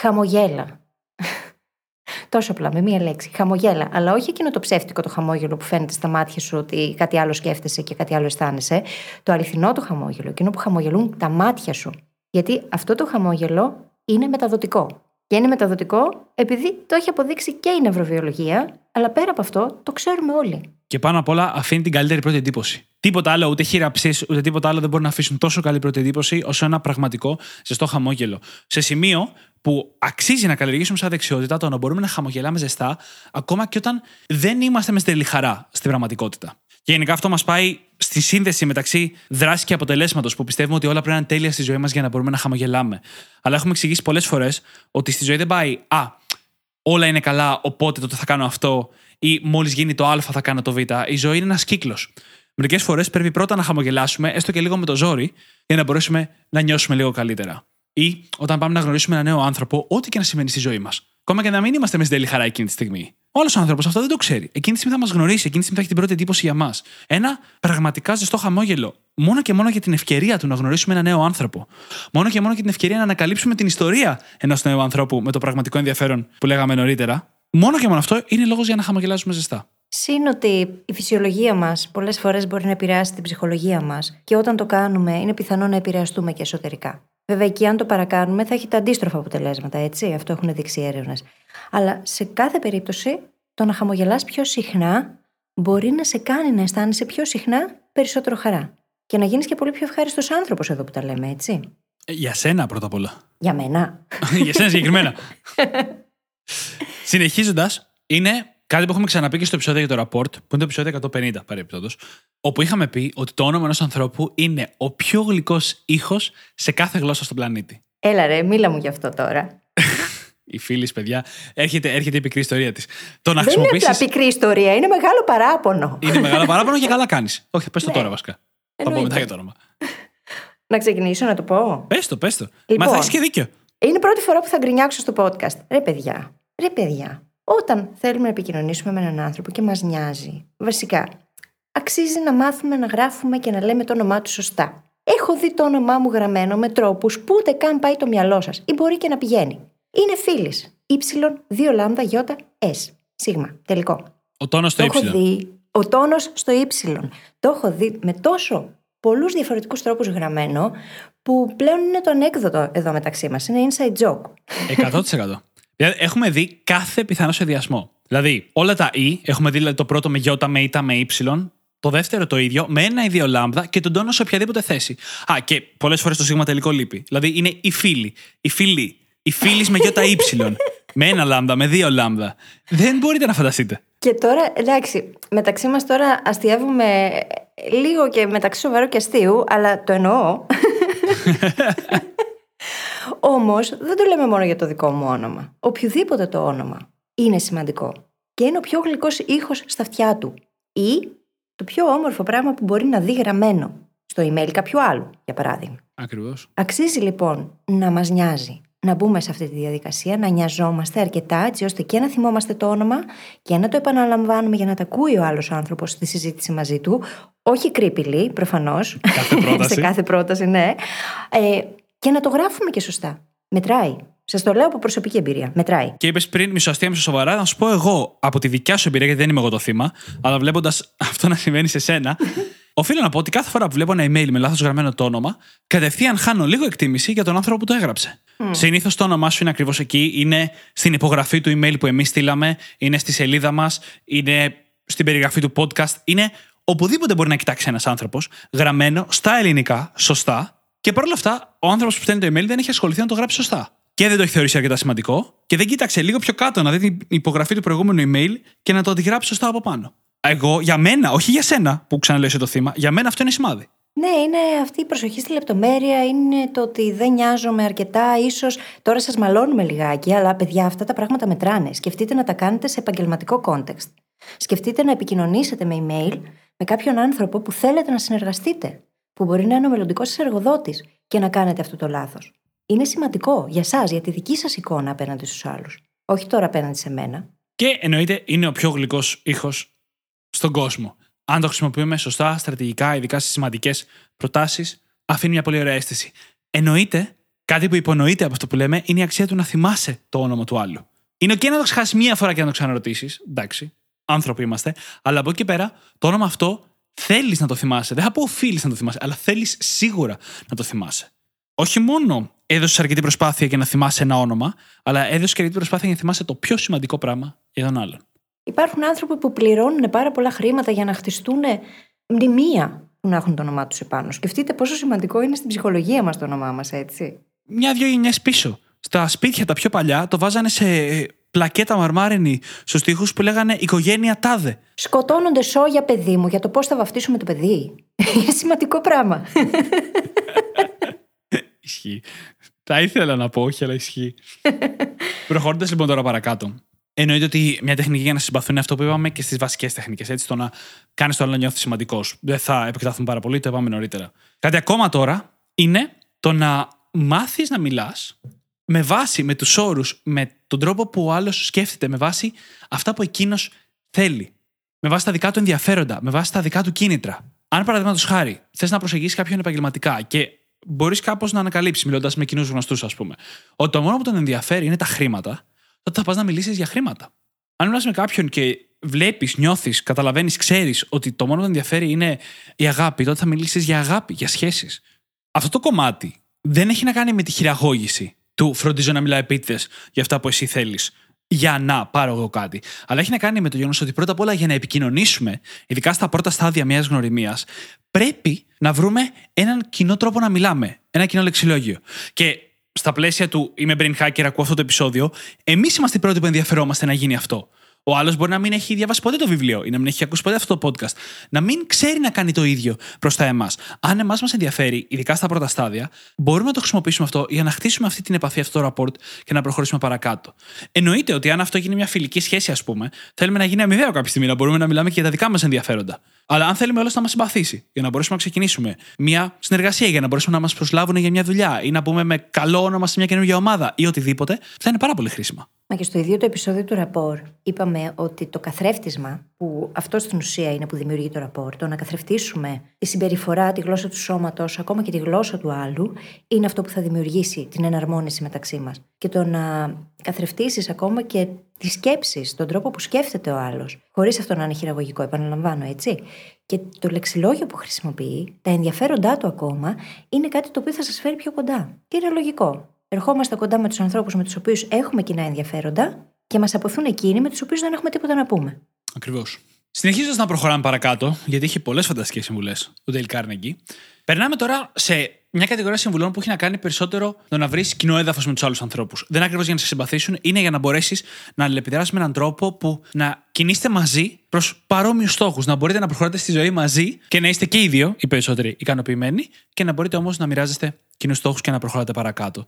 Χαμογέλα. Τόσο απλά, με μία λέξη. Χαμογέλα. Αλλά όχι εκείνο το ψεύτικο το χαμόγελο που φαίνεται στα μάτια σου ότι κάτι άλλο σκέφτεσαι και κάτι άλλο αισθάνεσαι. Το αληθινό το χαμόγελο, εκείνο που χαμογελούν τα μάτια σου. Γιατί αυτό το χαμόγελο είναι μεταδοτικό. Και είναι μεταδοτικό επειδή το έχει αποδείξει και η νευροβιολογία, αλλά πέρα από αυτό το ξέρουμε όλοι. Και πάνω απ' όλα αφήνει την καλύτερη πρώτη εντύπωση. Τίποτα άλλο, ούτε χειραψής, ούτε τίποτα άλλο δεν μπορεί να αφήσουν τόσο καλή πρώτη εντύπωση όσο ένα πραγματικό ζεστό χαμόγελο. Σε σημείο που αξίζει να καλλιεργήσουμε σαν δεξιότητα το να μπορούμε να χαμογελάμε ζεστά, ακόμα και όταν δεν είμαστε μες στελή χαρά στην πραγματικότητα. Και γενικά αυτό μας πάει στη σύνδεση μεταξύ δράσης και αποτελέσματος, που πιστεύουμε ότι όλα πρέπει να είναι τέλεια στη ζωή μας για να μπορούμε να χαμογελάμε. Αλλά έχουμε εξηγήσει πολλές φορές ότι στη ζωή δεν πάει Α, όλα είναι καλά, οπότε τότε θα κάνω αυτό, ή μόλις γίνει το Α θα κάνω το Β. Η ζωή είναι ένας κύκλος. Μερικές φορές πρέπει πρώτα να χαμογελάσουμε, έστω και λίγο με το ζόρι, για να μπορέσουμε να νιώσουμε λίγο καλύτερα. Ή όταν πάμε να γνωρίσουμε ένα νέο άνθρωπο, ό,τι και να σημαίνει στη ζωή μας. Ακόμα και να μην είμαστε με στην τέλη χαρά εκείνη τη στιγμή. Ο άλλος άνθρωπος αυτό δεν το ξέρει. Εκείνη τη στιγμή θα μας γνωρίσει, εκείνη τη στιγμή θα έχει την πρώτη εντύπωση για μας. Ένα πραγματικά ζεστό χαμόγελο. Μόνο και μόνο για την ευκαιρία του να γνωρίσουμε ένα νέο άνθρωπο. Μόνο και μόνο για την ευκαιρία να ανακαλύψουμε την ιστορία ενός νέου ανθρώπου με το πραγματικό ενδιαφέρον που λέγαμε νωρίτερα. Μόνο και μόνο αυτό είναι λόγος για να χαμογελάσουμε ζεστά. Συν ότι η φυσιολογία μας πολλές φορές μπορεί να επηρεάσει την ψυχολογία μας και όταν το κάνουμε είναι πιθανό να επηρεαστούμε και εσωτερικά. Βέβαια, εκεί αν το παρακάνουμε θα έχει τα αντίστροφα αποτελέσματα, έτσι. Αυτό έχουν δείξει έρευνες. Αλλά σε κάθε περίπτωση, το να χαμογελάς πιο συχνά μπορεί να σε κάνει να αισθάνεσαι πιο συχνά περισσότερο χαρά. Και να γίνεις και πολύ πιο ευχάριστος άνθρωπος εδώ που τα λέμε, έτσι. Ε, για σένα πρώτα απ' όλα. Για μένα. για σένα συγκεκριμένα. Συνεχίζοντας, είναι κάτι που έχουμε ξαναπεί και στο επεισόδιο για το rapport, που είναι το επεισόδιο 150 παρεμπιπτόντως, όπου είχαμε πει ότι το όνομα ενός ανθρώπου είναι ο πιο γλυκός ήχος σε κάθε γλώσσα στον πλανήτη. Έλα ρε, μίλα μου γι' αυτό τώρα. η φίλη, παιδιά, έρχεται, έρχεται η πικρή ιστορία της. Το να Δεν είναι απλά πικρή ιστορία, είναι μεγάλο παράπονο. Είναι μεγάλο παράπονο και καλά κάνεις. Όχι, πες το ναι. τώρα βασικά. Θα πω μετά για το όνομα. Να ξεκινήσω να το πω. Πες το, πες το. Λοιπόν, Μα θα έχεις και δίκιο. Είναι η πρώτη φορά που θα γκρινιάξω στο podcast. Ρε παιδιά, ρε παιδιά. Όταν θέλουμε να επικοινωνήσουμε με έναν άνθρωπο και μας νοιάζει, βασικά, αξίζει να μάθουμε να γράφουμε και να λέμε το όνομά του σωστά. Έχω δει το όνομά μου γραμμένο με τρόπους που ούτε καν πάει το μυαλό σας ή μπορεί και να πηγαίνει. Είναι φίλης. Y, 2 λάμδα, Ι, S. Σίγμα. Τελικό. Ο τόνος στο το Έχω δει, ο τόνος στο Y. Το έχω δει με τόσο πολλούς διαφορετικούς τρόπους γραμμένο που πλέον είναι το ανέκδοτο εδώ μεταξύ μας. Είναι inside joke. 100%. Δηλαδή, έχουμε δει κάθε πιθανό σχεδιασμό. Δηλαδή, όλα τα E, έχουμε δει δηλαδή, το πρώτο με Ι, με Ι, με Y, το δεύτερο το ίδιο, με ένα ή δύο λάμδα και τον τόνο σε οποιαδήποτε θέση. Α, και πολλές φορές το σίγμα τελικό λείπει. Δηλαδή, είναι η φίλη, η φίλη, η φίλης με Ι, με ένα λάμδα, με δύο λάμδα. Δεν μπορείτε να φανταστείτε. Και τώρα, εντάξει, μεταξύ μας τώρα αστείευουμε λίγο και μεταξύ σοβαρού και αστείου, αλλά το εννοώ. Όμως δεν το λέμε μόνο για το δικό μου όνομα. Οποιοδήποτε το όνομα είναι σημαντικό. Και είναι ο πιο γλυκός ήχος στα αυτιά του. Ή το πιο όμορφο πράγμα που μπορεί να δει γραμμένο στο email κάποιου άλλου, για παράδειγμα. Ακριβώς. Αξίζει λοιπόν να μας νοιάζει να μπούμε σε αυτή τη διαδικασία, να νοιαζόμαστε αρκετά έτσι ώστε και να θυμόμαστε το όνομα και να το επαναλαμβάνουμε για να τα ακούει ο άλλος άνθρωπος στη συζήτηση μαζί του. Όχι κρύπηλη, προφανώς. σε κάθε πρόταση, ναι. Ε, και να το γράφουμε και σωστά. Μετράει. Σας το λέω από προσωπική εμπειρία. Μετράει. Και είπες πριν, μισοαστία, μισοσοβαρά, να σου πω εγώ από τη δικιά σου εμπειρία, γιατί δεν είμαι εγώ το θύμα, αλλά βλέποντας αυτό να συμβαίνει σε σένα, οφείλω να πω ότι κάθε φορά που βλέπω ένα email με λάθος γραμμένο το όνομα, κατευθείαν χάνω λίγο εκτίμηση για τον άνθρωπο που το έγραψε. Mm. Συνήθως το όνομά σου είναι ακριβώς εκεί, είναι στην υπογραφή του email που εμείς στείλαμε, είναι στη σελίδα μας, είναι στην περιγραφή του podcast, είναι οπουδήποτε μπορεί να κοιτάξει ένας άνθρωπος, γραμμένο στα ελληνικά, σωστά, και παρόλα αυτά, ο άνθρωπος που στέλνει το email δεν έχει ασχοληθεί να το γράψει σωστά. Και δεν το έχει θεωρήσει αρκετά σημαντικό. Και δεν κοίταξε λίγο πιο κάτω να δει την υπογραφή του προηγούμενου email και να το αντιγράψει σωστά από πάνω. Εγώ, για μένα, όχι για σένα που ξαναλέω το θύμα, για μένα αυτό είναι σημάδι. Ναι, είναι αυτή η προσοχή στη λεπτομέρεια, είναι το ότι δεν νοιάζομαι αρκετά, ίσως τώρα σας μαλώνουμε λιγάκι, αλλά παιδιά, αυτά τα πράγματα μετράνε. Σκεφτείτε να τα κάνετε σε επαγγελματικό context. Σκεφτείτε να επικοινωνήσετε με email με κάποιον άνθρωπο που θέλετε να συνεργαστείτε, που μπορεί να είναι ο μελλοντικός σας εργοδότης και να κάνετε αυτό το λάθος. Είναι σημαντικό για εσά, για τη δική σας εικόνα απέναντι στους άλλους. Όχι τώρα απέναντι σε μένα. Και εννοείται είναι ο πιο γλυκός ήχος στον κόσμο. Αν το χρησιμοποιούμε σωστά, στρατηγικά, ειδικά στις σημαντικές προτάσεις, αφήνει μια πολύ ωραία αίσθηση. Εννοείται, κάτι που υπονοείται από αυτό που λέμε, είναι η αξία του να θυμάσαι το όνομα του άλλου. Είναι OK να το ξεχάσεις μία φορά και να το ξαναρωτήσεις. Εντάξει, άνθρωποι είμαστε. Αλλά από εκεί πέρα, το όνομα αυτό θέλεις να το θυμάσαι. Δεν θα πω οφείλεις να το θυμάσαι, αλλά θέλεις σίγουρα να το θυμάσαι. Όχι μόνο έδωσες αρκετή προσπάθεια για να θυμάσαι ένα όνομα, αλλά έδωσες και αρκετή προσπάθεια για να θυμάσαι το πιο σημαντικό πράγμα για τον άλλον. Υπάρχουν άνθρωποι που πληρώνουν πάρα πολλά χρήματα για να χτιστούν μνημεία που να έχουν το όνομά τους επάνω. Σκεφτείτε πόσο σημαντικό είναι στην ψυχολογία μας το όνομά μας, έτσι. Μια-δυο γενιές πίσω. Στα σπίτια τα πιο παλιά το βάζανε σε πλακέτα μαρμάρινη στους τοίχους που λέγανε Οικογένεια Τάδε. Σκοτώνονται σόγια, παιδί μου, για το πώς θα βαφτίσουμε το παιδί. Είναι σημαντικό πράγμα. Ισχύει. Τα ήθελα να πω, όχι, αλλά ισχύει. Προχωρώντας λοιπόν τώρα παρακάτω. Εννοείται ότι μια τεχνική για να συμπαθούν είναι αυτό που είπαμε και στις βασικές τεχνικές. Έτσι, το να κάνεις το άλλο να νιώθεις σημαντικός. Δεν θα επεκταθούν πάρα πολύ, το είπαμε νωρίτερα. Κάτι ακόμα τώρα είναι το να μάθεις να μιλάς με βάση, με τους όρους, με τον τρόπο που ο άλλος σκέφτεται, με βάση αυτά που εκείνος θέλει. Με βάση τα δικά του ενδιαφέροντα, με βάση τα δικά του κίνητρα. Αν παραδείγματος χάρη θες να προσεγγίσεις κάποιον επαγγελματικά και μπορείς κάπως να ανακαλύψεις, μιλώντας με κοινούς γνωστούς, ας πούμε, ότι το μόνο που τον ενδιαφέρει είναι τα χρήματα, τότε θα πας να μιλήσεις για χρήματα. Αν μιλάς με κάποιον και βλέπεις, νιώθεις, καταλαβαίνεις, ξέρεις ότι το μόνο που τον ενδιαφέρει είναι η αγάπη, τότε θα μιλήσεις για αγάπη, για σχέσεις. Αυτό το κομμάτι δεν έχει να κάνει με τη χειραγώγηση του φροντίζω να μιλάω επίτηδες για αυτά που εσύ θέλεις. Για να πάρω εγώ κάτι. Αλλά έχει να κάνει με το γεγονός ότι πρώτα απ' όλα για να επικοινωνήσουμε, ειδικά στα πρώτα στάδια μιας γνωριμίας, πρέπει να βρούμε έναν κοινό τρόπο να μιλάμε. Ένα κοινό λεξιλόγιο. Και στα πλαίσια του Είμαι brain hacker, ακούω αυτό το επεισόδιο, εμείς είμαστε οι πρώτοι που ενδιαφερόμαστε να γίνει αυτό. Ο άλλος μπορεί να μην έχει διαβάσει ποτέ το βιβλίο ή να μην έχει ακούσει ποτέ αυτό το podcast. Να μην ξέρει να κάνει το ίδιο προς τα εμάς. Αν εμάς μας ενδιαφέρει, ειδικά στα πρώτα στάδια, μπορούμε να το χρησιμοποιήσουμε αυτό για να χτίσουμε αυτή την επαφή, αυτό το rapport και να προχωρήσουμε παρακάτω. Εννοείται ότι αν αυτό γίνει μια φιλική σχέση, ας πούμε, θέλουμε να γίνει αμοιβαίο κάποια στιγμή, να μπορούμε να μιλάμε και για τα δικά μας ενδιαφέροντα. Αλλά αν θέλουμε όλος να μας συμπαθήσει, για να μπορέσουμε να ξεκινήσουμε μια συνεργασία, για να μπορέσουμε να μας προσλάβουν για μια δουλειά ή να πούμε με καλό όνομα σε μια καινούργια ομάδα ή οτιδήποτε, θα είναι πάρα πολύ χρήσιμα. Μα και στο ίδιο το επεισόδιο του ραπόρ είπαμε ότι το καθρέφτισμα, που αυτό στην ουσία είναι που δημιουργεί το ραπόρ, το να καθρεφτίσουμε τη συμπεριφορά, τη γλώσσα του σώματος, ακόμα και τη γλώσσα του άλλου, είναι αυτό που θα δημιουργήσει την εναρμόνιση μεταξύ μας. Και το να καθρεφτίσεις ακόμα και τις σκέψεις, τον τρόπο που σκέφτεται ο άλλος, χωρίς αυτό να είναι χειραγωγικό, επαναλαμβάνω έτσι. Και το λεξιλόγιο που χρησιμοποιεί, τα ενδιαφέροντά του ακόμα, είναι κάτι το οποίο θα σας φέρει πιο κοντά. Και είναι λογικό ερχόμαστε κοντά με τους ανθρώπους με τους οποίους έχουμε κοινά ενδιαφέροντα και μας αποθούν εκείνοι με τους οποίους δεν έχουμε τίποτα να πούμε. Ακριβώς. Συνεχίζοντας να προχωράμε παρακάτω, γιατί έχει πολλές φανταστικές συμβουλές ο Dale Carnegie, περνάμε τώρα σε μια κατηγορία συμβουλών που έχει να κάνει περισσότερο το να βρεις κοινό έδαφος με τους άλλους ανθρώπους. Δεν είναι ακριβώς για να σε συμπαθήσουν, είναι για να μπορέσεις να αλληλεπιδράσεις με έναν τρόπο που να κινείστε μαζί προς παρόμοιους στόχους. Να μπορείτε να προχωράτε στη ζωή μαζί και να είστε και οι δύο οι περισσότεροι ικανοποιημένοι και να μπορείτε όμως να μοιράζεστε κοινούς στόχους και να προχωράτε παρακάτω.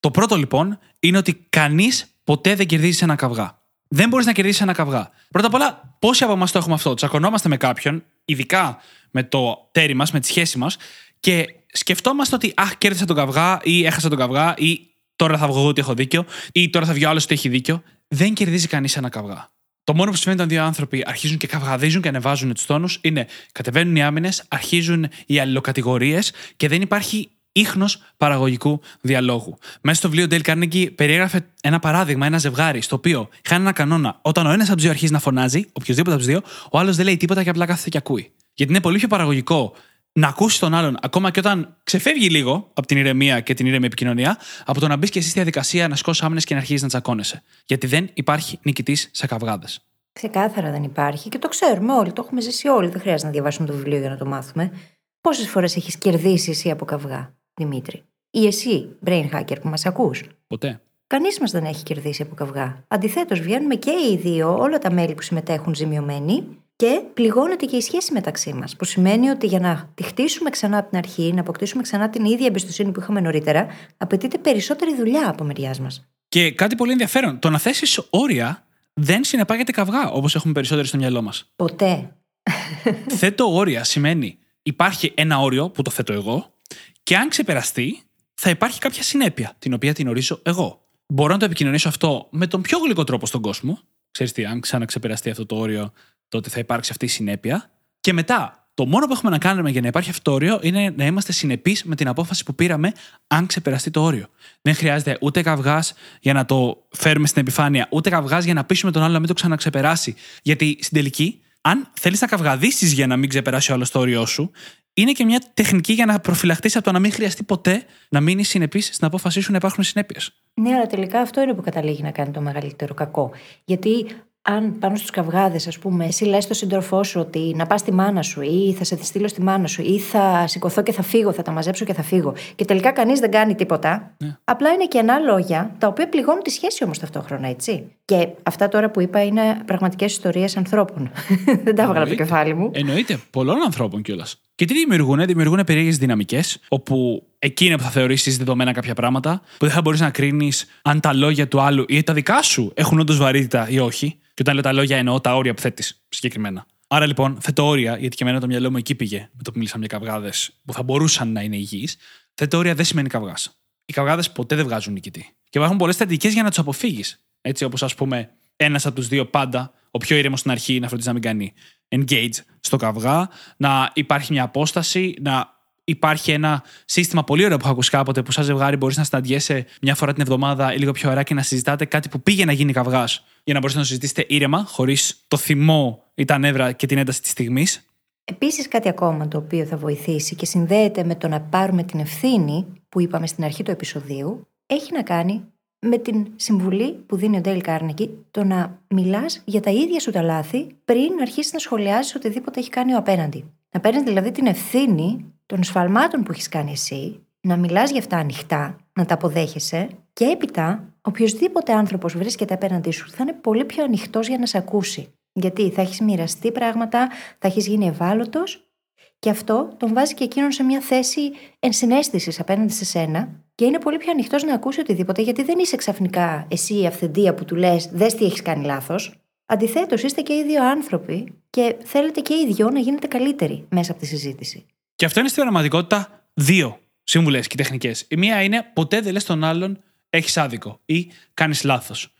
Το πρώτο λοιπόν είναι ότι κανείς ποτέ δεν κερδίζει ένα καυγά. Δεν μπορείς να κερδίσεις ένα καυγά. Πρώτα απ' όλα, πόσοι από εμάς το έχουμε αυτό; Τσακωνόμαστε με κάποιον, ειδικά με το τέρι μας, με τη σχέση μας, και σκεφτόμαστε ότι Αχ, κέρδισα τον καυγά, ή έχασα τον καυγά, ή τώρα θα βγω εγώ ότι έχω δίκιο, ή τώρα θα βγει ο άλλος ότι έχει δίκιο. Δεν κερδίζει κανείς ένα καυγά. Το μόνο που συμβαίνει όταν δύο άνθρωποι αρχίζουν και καυγαδίζουν και ανεβάζουν τους τόνους είναι κατεβαίνουν οι άμυνες, αρχίζουν οι αλληλοκατηγορίες και δεν υπάρχει ίχνος παραγωγικού διαλόγου. Μέσα στο βιβλίο Dale Carnegie περιέγραφε ένα παράδειγμα, ένα ζευγάρι, στο οποίο είχαν ένα κανόνα. Όταν ο ένας από τους δύο αρχίζει να φωνάζει, οποιοδήποτε από τους δύο, ο άλλος δεν λέει τίποτα και απλά κάθεται και ακούει. Γιατί είναι πολύ πιο παραγωγικό να ακούσεις τον άλλον, ακόμα και όταν ξεφεύγει λίγο από την ηρεμία και την ήρεμη επικοινωνία, από το να μπεις και εσύ στη διαδικασία να σκώσει άμυνες και να αρχίζει να τσακώνεσαι. Γιατί δεν υπάρχει νικητής σε καυγάδες. Ξεκάθαρα δεν υπάρχει και το ξέρουμε όλοι, το έχουμε ζήσει όλοι. Δεν χρειάζεται να διαβάσουμε το βιβλίο για να το μάθουμε. Πόσες φορές έχεις κερδίσει εσύ από καυγά. Δημήτρη; Ή εσύ, brain hacker που μας ακούς; Ποτέ. Κανείς μας δεν έχει κερδίσει από καυγά. Αντιθέτως, βγαίνουμε και οι δύο, όλα τα μέλη που συμμετέχουν ζημιωμένοι και πληγώνεται και η σχέση μεταξύ μας. Που σημαίνει ότι για να τη χτίσουμε ξανά από την αρχή, να αποκτήσουμε ξανά την ίδια εμπιστοσύνη που είχαμε νωρίτερα, απαιτείται περισσότερη δουλειά από μεριάς μας. Και κάτι πολύ ενδιαφέρον. Το να θέσεις όρια δεν συνεπάγεται καυγά, όπως έχουμε περισσότεροι στο μυαλό μας. Ποτέ. Θέτω όρια σημαίνει υπάρχει ένα όριο που το θέτω εγώ και αν ξεπεραστεί θα υπάρχει κάποια συνέπεια την οποία την ορίζω εγώ. Μπορώ να το επικοινωνήσω αυτό με τον πιο γλυκό τρόπο στον κόσμο. Ξέρεις τι, αν ξαναξεπεραστεί αυτό το όριο, τότε θα υπάρξει αυτή η συνέπεια. Και μετά, το μόνο που έχουμε να κάνουμε για να υπάρχει αυτό το όριο είναι να είμαστε συνεπείς με την απόφαση που πήραμε, αν ξεπεραστεί το όριο. Δεν χρειάζεται ούτε καυγάς για να το φέρουμε στην επιφάνεια, ούτε καυγάς για να πείσουμε τον άλλο να μην το ξαναξεπεράσει. Γιατί στην τελική, αν θέλεις να καυγαδίσεις για να μην ξεπεράσει ο άλλος το όριό σου, είναι και μια τεχνική για να προφυλαχτείς από το να μην χρειαστεί ποτέ να μείνεις συνεπής στην απόφασή σου να υπάρχουν συνέπειες. Ναι, αλλά τελικά αυτό είναι που καταλήγει να κάνει το μεγαλύτερο κακό. Γιατί αν πάνω στους καυγάδες, ας πούμε, εσύ λες στον σύντροφό σου ότι να πας στη μάνα σου ή θα σε στείλω στη μάνα σου ή θα σηκωθώ και θα φύγω, θα τα μαζέψω και θα φύγω. Και τελικά κανείς δεν κάνει τίποτα. Ναι. Απλά είναι κενά λόγια, τα οποία πληγώνουν τη σχέση όμως ταυτόχρονα, έτσι. Και αυτά τώρα που είπα είναι πραγματικές ιστορίες ανθρώπων. δεν τα έβγαλα από το Εννοείται. κεφάλι μου. Εννοείται, πολλών ανθρώπων κιόλας. Και τι δημιουργούν, δημιουργούν περίεργες δυναμικές, όπου εκείνα που θα θεωρήσεις δεδομένα κάποια πράγματα, που δεν θα μπορείς να κρίνεις αν τα λόγια του άλλου ή τα δικά σου έχουν όντως βαρύτητα ή όχι. Και όταν λέω τα λόγια, εννοώ τα όρια που θέτεις συγκεκριμένα. Άρα λοιπόν, θέτω όρια, γιατί και εμένα το μυαλό μου εκεί πήγε με το που μίλησαμε για καυγάδες που θα μπορούσαν να είναι υγιείς. Θέτω όρια δεν σημαίνει καυγάς. Οι καυγάδες ποτέ δεν βγάζουν νικητή. Και υπάρχουν πολλές στρατηγικές για να τους αποφύγεις. Έτσι, όπως ας πούμε, ένας από τους δύο πάντα, ο πιο ήρεμος στην αρχή, να φροντίζει να μην κάνει engage στο καυγά, να υπάρχει μια απόσταση, να υπάρχει ένα σύστημα πολύ ωραίο που έχω ακούσει κάποτε που σαν ζευγάρι μπορείς να συναντιέσαι μια φορά την εβδομάδα ή λίγο πιο ωραία και να συζητάτε κάτι που πήγε να γίνει καυγά για να μπορέσετε να το συζητήσετε ήρεμα, χωρίς το θυμό ή τα νεύρα και την ένταση της στιγμής. Επίσης, κάτι ακόμα το οποίο θα βοηθήσει και συνδέεται με το να πάρουμε την ευθύνη που είπαμε στην αρχή του επεισοδίου, έχει να κάνει με την συμβουλή που δίνει ο Ντέιλ Κάρνεκι το να μιλάς για τα ίδια σου τα λάθη πριν αρχίσεις να σχολιάζει οτιδήποτε έχει κάνει ο απέναντι. Να παίρνεις δηλαδή την ευθύνη των σφαλμάτων που έχεις κάνει εσύ, να μιλάς για αυτά ανοιχτά, να τα αποδέχεσαι και έπειτα οποιοδήποτε άνθρωπος βρίσκεται απέναντί σου θα είναι πολύ πιο ανοιχτός για να σε ακούσει. Γιατί θα έχεις μοιραστεί πράγματα, θα έχεις γίνει ευάλωτος και αυτό τον βάζει και εκείνον σε μια θέση ενσυναίσθησης απέναντι σε σένα και είναι πολύ πιο ανοιχτός να ακούσει οτιδήποτε, γιατί δεν είσαι ξαφνικά εσύ η αυθεντία που του λες: Δες τι έχεις κάνει λάθος. Αντιθέτως, είστε και οι δύο άνθρωποι και θέλετε και οι δυο να γίνετε καλύτεροι μέσα από τη συζήτηση. Και αυτό είναι στην πραγματικότητα δύο σύμβουλες και τεχνικές. Η μία είναι ποτέ δεν λες τον άλλον έχεις άδικο ή κάνεις λάθος.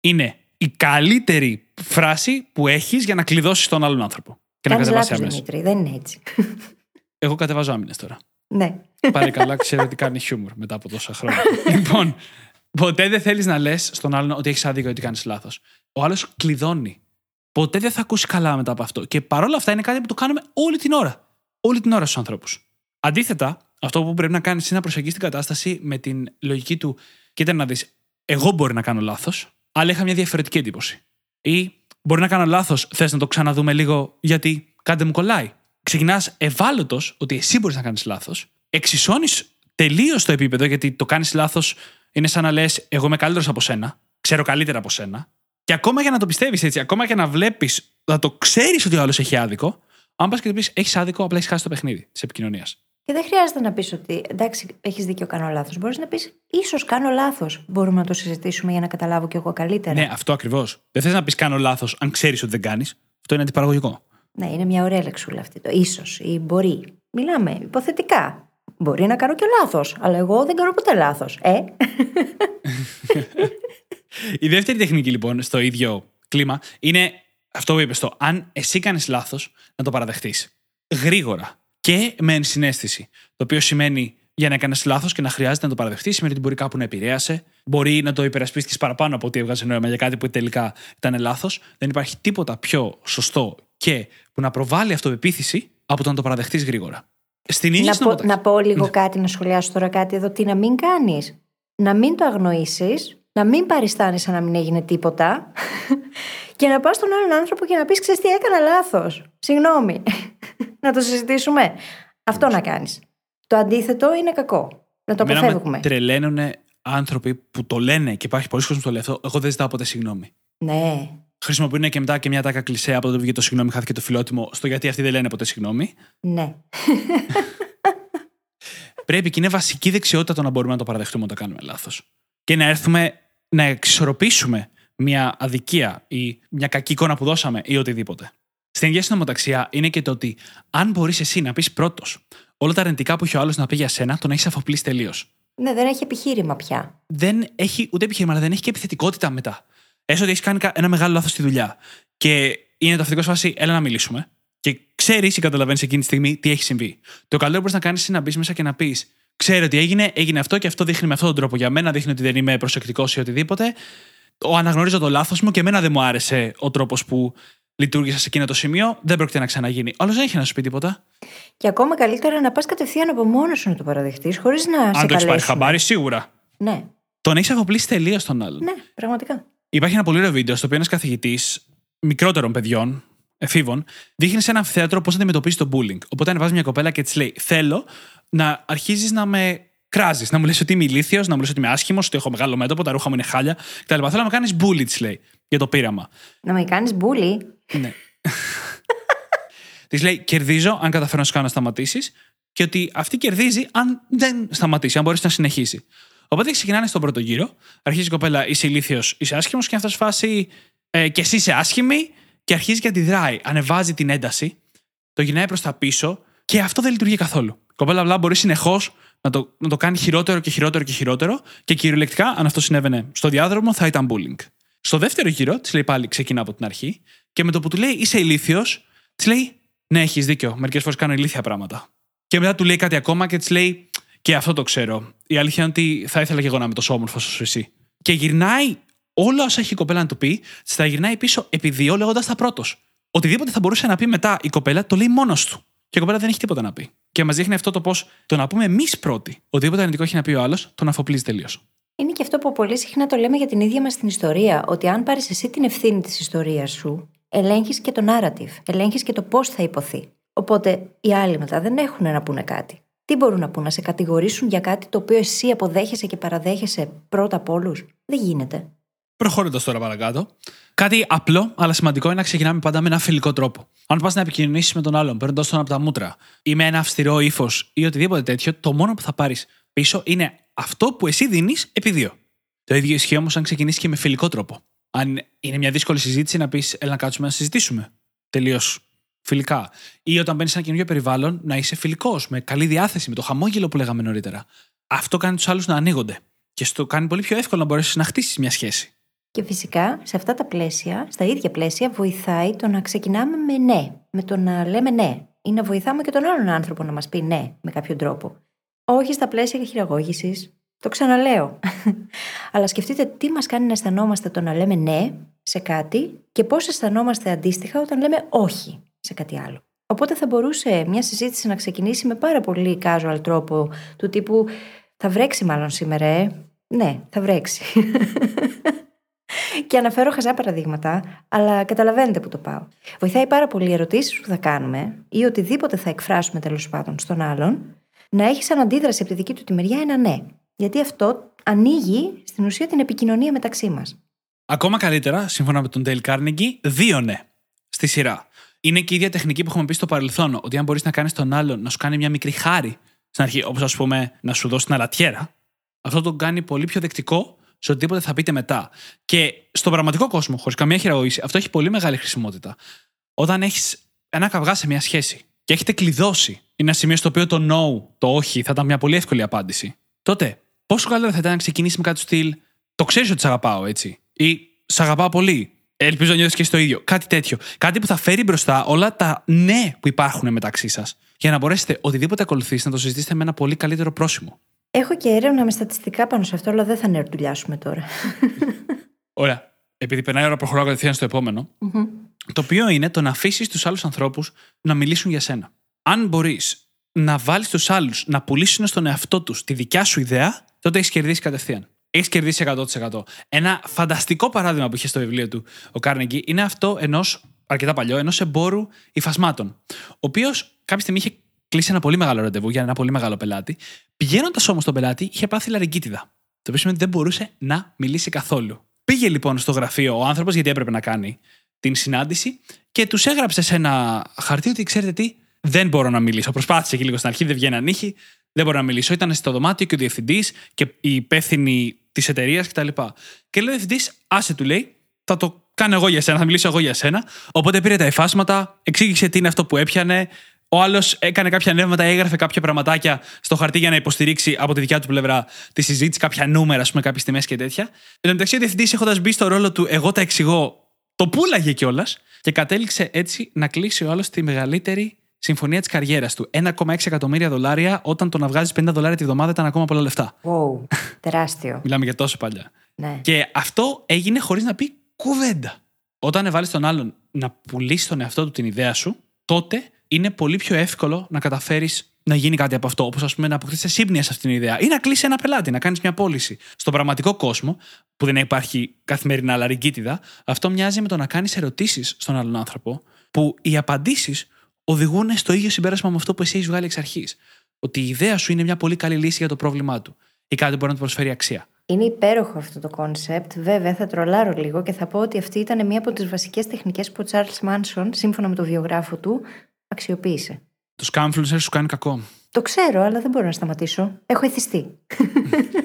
Είναι η καλύτερη φράση που έχεις για να κλειδώσεις τον άλλον άνθρωπο. Και να Κάνεις κατεβάσει λάθος, αμέσω. Δημήτρη, δεν είναι έτσι. Εγώ κατεβάζω άμυνες τώρα. Ναι. Πάλι καλά, ξέρω ότι κάνει χιούμορ μετά από τόσα χρόνια. λοιπόν, ποτέ δεν θέλεις να λες στον άλλον ότι έχεις άδικο ή ότι κάνεις λάθος. Ο άλλος κλειδώνει. Ποτέ δεν θα ακούσει καλά μετά από αυτό. Και παρόλα αυτά είναι κάτι που το κάνουμε όλη την ώρα. Όλη την ώρα στους ανθρώπους. Αντίθετα, αυτό που πρέπει να κάνεις είναι να προσεγγίσεις την κατάσταση με την λογική του, κοίτα να δεις, εγώ μπορεί να κάνω λάθος, αλλά είχα μια διαφορετική εντύπωση. Ή μπορεί να κάνω λάθος, θες να το ξαναδούμε λίγο, γιατί κάτι μου κολλάει. Ξεκινάς ευάλωτος ότι εσύ μπορείς να κάνεις λάθος, εξισώνεις τελείως το επίπεδο, γιατί το κάνεις λάθος είναι σαν να λες: Εγώ είμαι καλύτερος από σένα, ξέρω καλύτερα από σένα. Και ακόμα για να το πιστεύεις έτσι, ακόμα και να βλέπεις, να το ξέρεις ότι ο άλλος έχει άδικο, αν πας και του πεις: Έχεις άδικο, απλά έχεις χάσει το παιχνίδι της επικοινωνίας. Και δεν χρειάζεται να πεις ότι εντάξει, έχεις δίκιο, κάνω λάθος. Μπορείς να πεις ίσως κάνω λάθος. Μπορούμε να το συζητήσουμε για να καταλάβω κι εγώ καλύτερα. Ναι, αυτό ακριβώς. Δεν θες να πεις: Κάνω λάθος, αν ξέρεις ότι δεν κάνεις. Αυτό είναι αντιπαραγωγικό. Ναι, είναι μια ωραία λεξούλα αυτή το ίσως ή μπορεί. Μιλάμε υποθετικά. Μπορεί να κάνω και λάθος, αλλά εγώ δεν κάνω ποτέ λάθος. Ε, Η δεύτερη τεχνική λοιπόν στο ίδιο κλίμα είναι αυτό που είπες το αν εσύ κάνεις λάθος, να το παραδεχτείς. Γρήγορα και με ενσυναίσθηση. Το οποίο σημαίνει για να έκανες λάθος και να χρειάζεται να το παραδεχτείς, σημαίνει ότι μπορεί κάπου να επηρέασε, μπορεί να το υπερασπίσει παραπάνω από ότι έβγαζε νόημα για κάτι που τελικά ήταν λάθος. Δεν υπάρχει τίποτα πιο σωστό και που να προβάλλει αυτοπεποίθηση από το να το παραδεχτείς γρήγορα. Στην ίδια να, πω, συνομοταξία- να πω λίγο κάτι, να σχολιάσω τώρα κάτι εδώ. Τι να μην κάνεις. Να μην το αγνοήσεις, να μην παριστάνεις σαν να μην έγινε τίποτα και να πας στον άλλον άνθρωπο και να πεις: Ξέρεις τι, έκανα λάθος. Συγγνώμη. να το συζητήσουμε. Αυτό να κάνεις. Το αντίθετο είναι κακό. Να το Εμένα με αποφεύγουμε. τρελαίνουν άνθρωποι που το λένε και υπάρχει πολλοί κόσμο που το λέει αυτό. Εγώ δεν ζητάω ποτέ συγγνώμη. Ναι. Χρησιμοποιούν και μετά και μια τάκα κλισέ από το βιβλίο το συγγνώμη, χάθηκε το φιλότιμο, στο γιατί αυτοί δεν λένε ποτέ συγγνώμη. Ναι. Πρέπει και είναι βασική δεξιότητα το να μπορούμε να το παραδεχτούμε όταν κάνουμε λάθος. Και να έρθουμε να εξισορροπήσουμε μια αδικία ή μια κακή εικόνα που δώσαμε ή οτιδήποτε. Στην ίδια συνομοταξία είναι και το ότι αν μπορείς εσύ να πεις πρώτος όλα τα αρνητικά που έχει ο άλλος να πει για σένα, τον έχεις αφοπλίσει τελείως. Ναι, δεν έχει επιχείρημα πια. Δεν έχει ούτε επιχείρημα, αλλά δεν έχει και επιθετικότητα μετά. Έστω ότι έχεις κάνει ένα μεγάλο λάθος στη δουλειά και είναι το αυτικό σε φάση, έλα να μιλήσουμε. Και ξέρεις ή καταλαβαίνεις εκείνη τη στιγμή τι έχει συμβεί. Το καλύτερο που μπορείς να κάνεις είναι να μπεις μέσα και να πεις: Ξέρω ότι έγινε, έγινε αυτό και αυτό δείχνει με αυτόν τον τρόπο για μένα, δείχνει ότι δεν είμαι προσεκτικός ή οτιδήποτε. Ο αναγνωρίζω το λάθος μου και εμένα δεν μου άρεσε ο τρόπος που λειτουργήσα σε εκείνο το σημείο, δεν πρόκειται να ξαναγίνει. Άλλος δεν έχει να σου πει τίποτα. Και ακόμα καλύτερα να πας κατευθείαν από μόνος σου να το παραδεχτείς, χωρίς να Αν σε Αν το έχεις πάρει χαμπάρι, σίγουρα. Ναι. Τον έχεις αφοπλίσει τελείως τον άλλον. Ναι, πραγματικά. Υπάρχει ένα πολύ ωραίο βίντεο στο οποίο ένας καθηγητής μικρότερων παιδιών, εφήβων, δείχνει σε ένα αμφιθέατρο πώς αντιμετωπίζει το bullying. Οπότε ανεβάζει μια κοπέλα και της λέει: Θέλω να αρχίζεις να με κράζεις, να μου λες ότι είμαι ηλίθιος, να μου λες ότι είμαι άσχημος, ότι έχω μεγάλο μέτωπο, τα ρούχα μου είναι χάλια κτλ. Θέλω να με κάνεις bully, της λέει, για το πείραμα. Να με κάνεις bully; Ναι. της λέει: Κερδίζω αν καταφέρω να σου κάνω να σταματήσεις και ότι αυτή κερδίζει αν δεν σταματήσει, αν μπορείς να συνεχίσει. Οπότε ξεκινάνε στον πρώτο γύρο, αρχίζει η κοπέλα, είσαι ηλίθιος, είσαι άσχημος και αυτός φάση ε, και εσύ είσαι άσχημη και αρχίζει και αντιδράει. Ανεβάζει την ένταση, το γυρνάει προς τα πίσω και αυτό δεν λειτουργεί καθόλου. Η κοπέλα απλά μπορεί συνεχώς να το, να το κάνει χειρότερο και χειρότερο και χειρότερο και κυριολεκτικά, αν αυτό συνέβαινε στο διάδρομο, θα ήταν bullying. Στο δεύτερο γύρο, της λέει πάλι ξεκινά από την αρχή και με το που του λέει είσαι ηλίθιος, της λέει Ναι, έχεις δίκιο. Μερικές φορές κάνω ηλίθια πράγματα. Και μετά του λέει κάτι ακόμα και της λέει Και αυτό το ξέρω. Η αλήθεια είναι ότι θα ήθελα και εγώ να είμαι τόσο όμορφος όσο εσύ. Και γυρνάει όλα όσα έχει η κοπέλα να του πει, θα γυρνάει πίσω επί δύο λέγοντας τα πρώτος. Οτιδήποτε θα μπορούσε να πει μετά η κοπέλα, το λέει μόνος του. Και η κοπέλα δεν έχει τίποτα να πει. Και μας δείχνει αυτό το πώς το να πούμε εμείς πρώτοι οτιδήποτε αρνητικό έχει να πει ο άλλος, τον αφοπλίζει τελείως. Είναι και αυτό που πολύ συχνά το λέμε για την ίδια μας την ιστορία. Ότι αν πάρεις εσύ την ευθύνη της ιστορίας σου, ελέγχεις και το narrative, ελέγχεις και το πώς θα υποθεί. Οπότε οι άλλοι μετά δεν έχουν να πούνε κάτι. Τι μπορούν να πούνε, να σε κατηγορήσουν για κάτι το οποίο εσύ αποδέχεσαι και παραδέχεσαι πρώτα από όλους; Δεν γίνεται. Προχωρώντα τώρα παρακάτω. Κάτι απλό αλλά σημαντικό είναι να ξεκινάμε πάντα με ένα φιλικό τρόπο. Αν πας να επικοινωνήσεις με τον άλλον, παίρνοντας τον από τα μούτρα ή με ένα αυστηρό ύφος ή οτιδήποτε τέτοιο, το μόνο που θα πάρεις πίσω είναι αυτό που εσύ δίνεις επί δύο. Το ίδιο ισχύει όμως αν ξεκινήσεις και με φιλικό τρόπο. Αν είναι μια δύσκολη συζήτηση, να πεις: Έλα να κάτσουμε να συζητήσουμε. Τελείως φιλικά. Ή όταν μπαίνεις σε ένα καινούργιο περιβάλλον, να είσαι φιλικός, με καλή διάθεση, με το χαμόγελο που λέγαμε νωρίτερα. Αυτό κάνει τους άλλους να ανοίγονται. Και στο κάνει πολύ πιο εύκολο να μπορέσεις να χτίσεις μια σχέση. Και φυσικά σε αυτά τα πλαίσια, στα ίδια πλαίσια, βοηθάει το να ξεκινάμε με ναι, με το να λέμε ναι, ή να βοηθάμε και τον άλλον άνθρωπο να μας πει ναι με κάποιο τρόπο. Όχι στα πλαίσια χειραγώγησης. Το ξαναλέω. Αλλά σκεφτείτε τι μας κάνει να αισθανόμαστε το να λέμε ναι σε κάτι και πώς αισθανόμαστε αντίστοιχα όταν λέμε όχι σε κάτι άλλο. Οπότε θα μπορούσε μια συζήτηση να ξεκινήσει με πάρα πολύ casual τρόπο, του τύπου Θα βρέξει μάλλον σήμερα, ε; Ναι, θα βρέξει. και αναφέρω χαζά παραδείγματα, αλλά καταλαβαίνετε που το πάω. Βοηθάει πάρα πολύ οι ερωτήσεις που θα κάνουμε ή οτιδήποτε θα εκφράσουμε τέλος πάντων στον άλλον, να έχει σαν αντίδραση από τη δική του τη μεριά ένα ναι. Γιατί αυτό ανοίγει στην ουσία την επικοινωνία μεταξύ μας. Ακόμα καλύτερα, σύμφωνα με τον Dale Carnegie, δύο ναι στη σειρά. Είναι και η ίδια τεχνική που έχουμε πει στο παρελθόν, ότι αν μπορείς να κάνεις τον άλλον να σου κάνει μια μικρή χάρη στην αρχή, όπως ας πούμε να σου δώσει την αλατιέρα, αυτό τον κάνει πολύ πιο δεκτικό σε οτιδήποτε θα πείτε μετά. Και στον πραγματικό κόσμο, χωρίς καμία χειραγωγήση, αυτό έχει πολύ μεγάλη χρησιμότητα. Όταν έχεις ένα καυγά σε μια σχέση και έχετε κλειδώσει, είναι ένα σημείο στο οποίο το no, το όχι, θα ήταν μια πολύ εύκολη απάντηση. Τότε, πόσο καλύτερα θα ήταν να ξεκινήσει με κάτι στυλ Το ξέρεις ότι σε αγαπάω, έτσι. Ή σε αγαπάω πολύ. Ελπίζω να νιώθεις και στο ίδιο. Κάτι τέτοιο. Κάτι που θα φέρει μπροστά όλα τα ναι που υπάρχουν μεταξύ σας. Για να μπορέσετε οτιδήποτε ακολουθήσει να το συζητήσετε με ένα πολύ καλύτερο πρόσημο. Έχω και έρευνα με στατιστικά πάνω σε αυτό, αλλά δεν θα νερτουλιάσουμε τώρα. Ωραία. Επειδή περνάει η ώρα, προχωράω κατευθείαν στο επομενο Το οποίο είναι το να αφήσεις τους άλλους ανθρώπους να μιλήσουν για σένα. Αν μπορείς να βάλεις τους άλλους να πουλήσουν στον εαυτό τους τη δικιά σου ιδέα, τότε έχεις κερδίσει κατευθείαν. Έχεις κερδίσει 100%. Ένα φανταστικό παράδειγμα που είχε στο βιβλίο του ο Κάρνεγκη είναι αυτό ενός αρκετά παλιό, ενός εμπόρου υφασμάτων. Ο οποίος κάποια στιγμή είχε κλείσει ένα πολύ μεγάλο ραντεβού για ένα πολύ μεγάλο πελάτη. Πηγαίνοντας όμως τον πελάτη, είχε πάθει λαριγκίτιδα. Το οποίο σημαίνει ότι δεν μπορούσε να μιλήσει καθόλου. Πήγε λοιπόν στο γραφείο ο άνθρωπος, γιατί έπρεπε να κάνει την συνάντηση, και τους έγραψε σε ένα χαρτί ότι ξέρετε τι, δεν μπορώ να μιλήσω. Προσπάθησε και λίγο στην αρχή, δεν βγαίνει ανήχη, δεν μπορώ να μιλήσω. Ήταν στο δωμάτιο και ο διευθυντής και η υπεύθυνη της εταιρείας κτλ. Και, και λέει ο διευθυντής, άσε του λέει, θα το κάνω εγώ για σένα, θα μιλήσω εγώ για σένα. Οπότε πήρε τα εφάσματα, εξήγησε τι είναι αυτό που έπιανε. Ο άλλος έκανε κάποια νεύματα, έγραφε κάποια πραγματάκια στο χαρτί για να υποστηρίξει από τη δικιά του πλευρά τη συζήτηση, κάποια νούμερα, ας πούμε, κάποιες τιμές και τέτοια. Εν τω μεταξύ, ο διευθυντής, έχοντας μπει στο ρόλο του, εγώ τα εξηγώ, το πούλαγε κιόλας και κατέληξε έτσι να κλείσει ο άλλος τη μεγαλύτερη συμφωνία της καριέρας του. 1,6 εκατομμύρια δολάρια, όταν το να βγάζεις 50 δολάρια τη βδομάδα ήταν ακόμα πολλά λεφτά. Wow, τεράστιο. Μιλάμε για τόσο παλιά. ναι. Και αυτό έγινε χωρίς να πει κουβέντα. Όταν βάλει τον άλλον να πουλήσει τον εαυτό του την ιδέα σου, τότε είναι πολύ πιο εύκολο να καταφέρεις να γίνει κάτι από αυτό. Όπως, ας πούμε, να αποκτήσεις σύμπνοια σε αυτήν την ιδέα ή να κλείσει ένα πελάτη, να κάνεις μια πώληση. Στον πραγματικό κόσμο, που δεν υπάρχει καθημερινά λαριγκίτιδα, αυτό μοιάζει με το να κάνεις ερωτήσεις στον άλλον άνθρωπο, που οι απαντήσεις οδηγούν στο ίδιο συμπέρασμα με αυτό που εσύ έχεις βγάλει εξ αρχής. Ότι η ιδέα σου είναι μια πολύ καλή λύση για το πρόβλημά του ή κάτι που μπορεί να του προσφέρει αξία. Είναι υπέροχο αυτό το concept. Βέβαια, θα τρολάρω λίγο και θα πω ότι αυτή ήταν μία από τις βασικές τεχνικές που ο Charles Manson, σύμφωνα με το βιογράφο του, αξιοποίησε. Το scam influencer σου κάνει κακό. Το ξέρω, αλλά δεν μπορώ να σταματήσω. Έχω εθιστεί.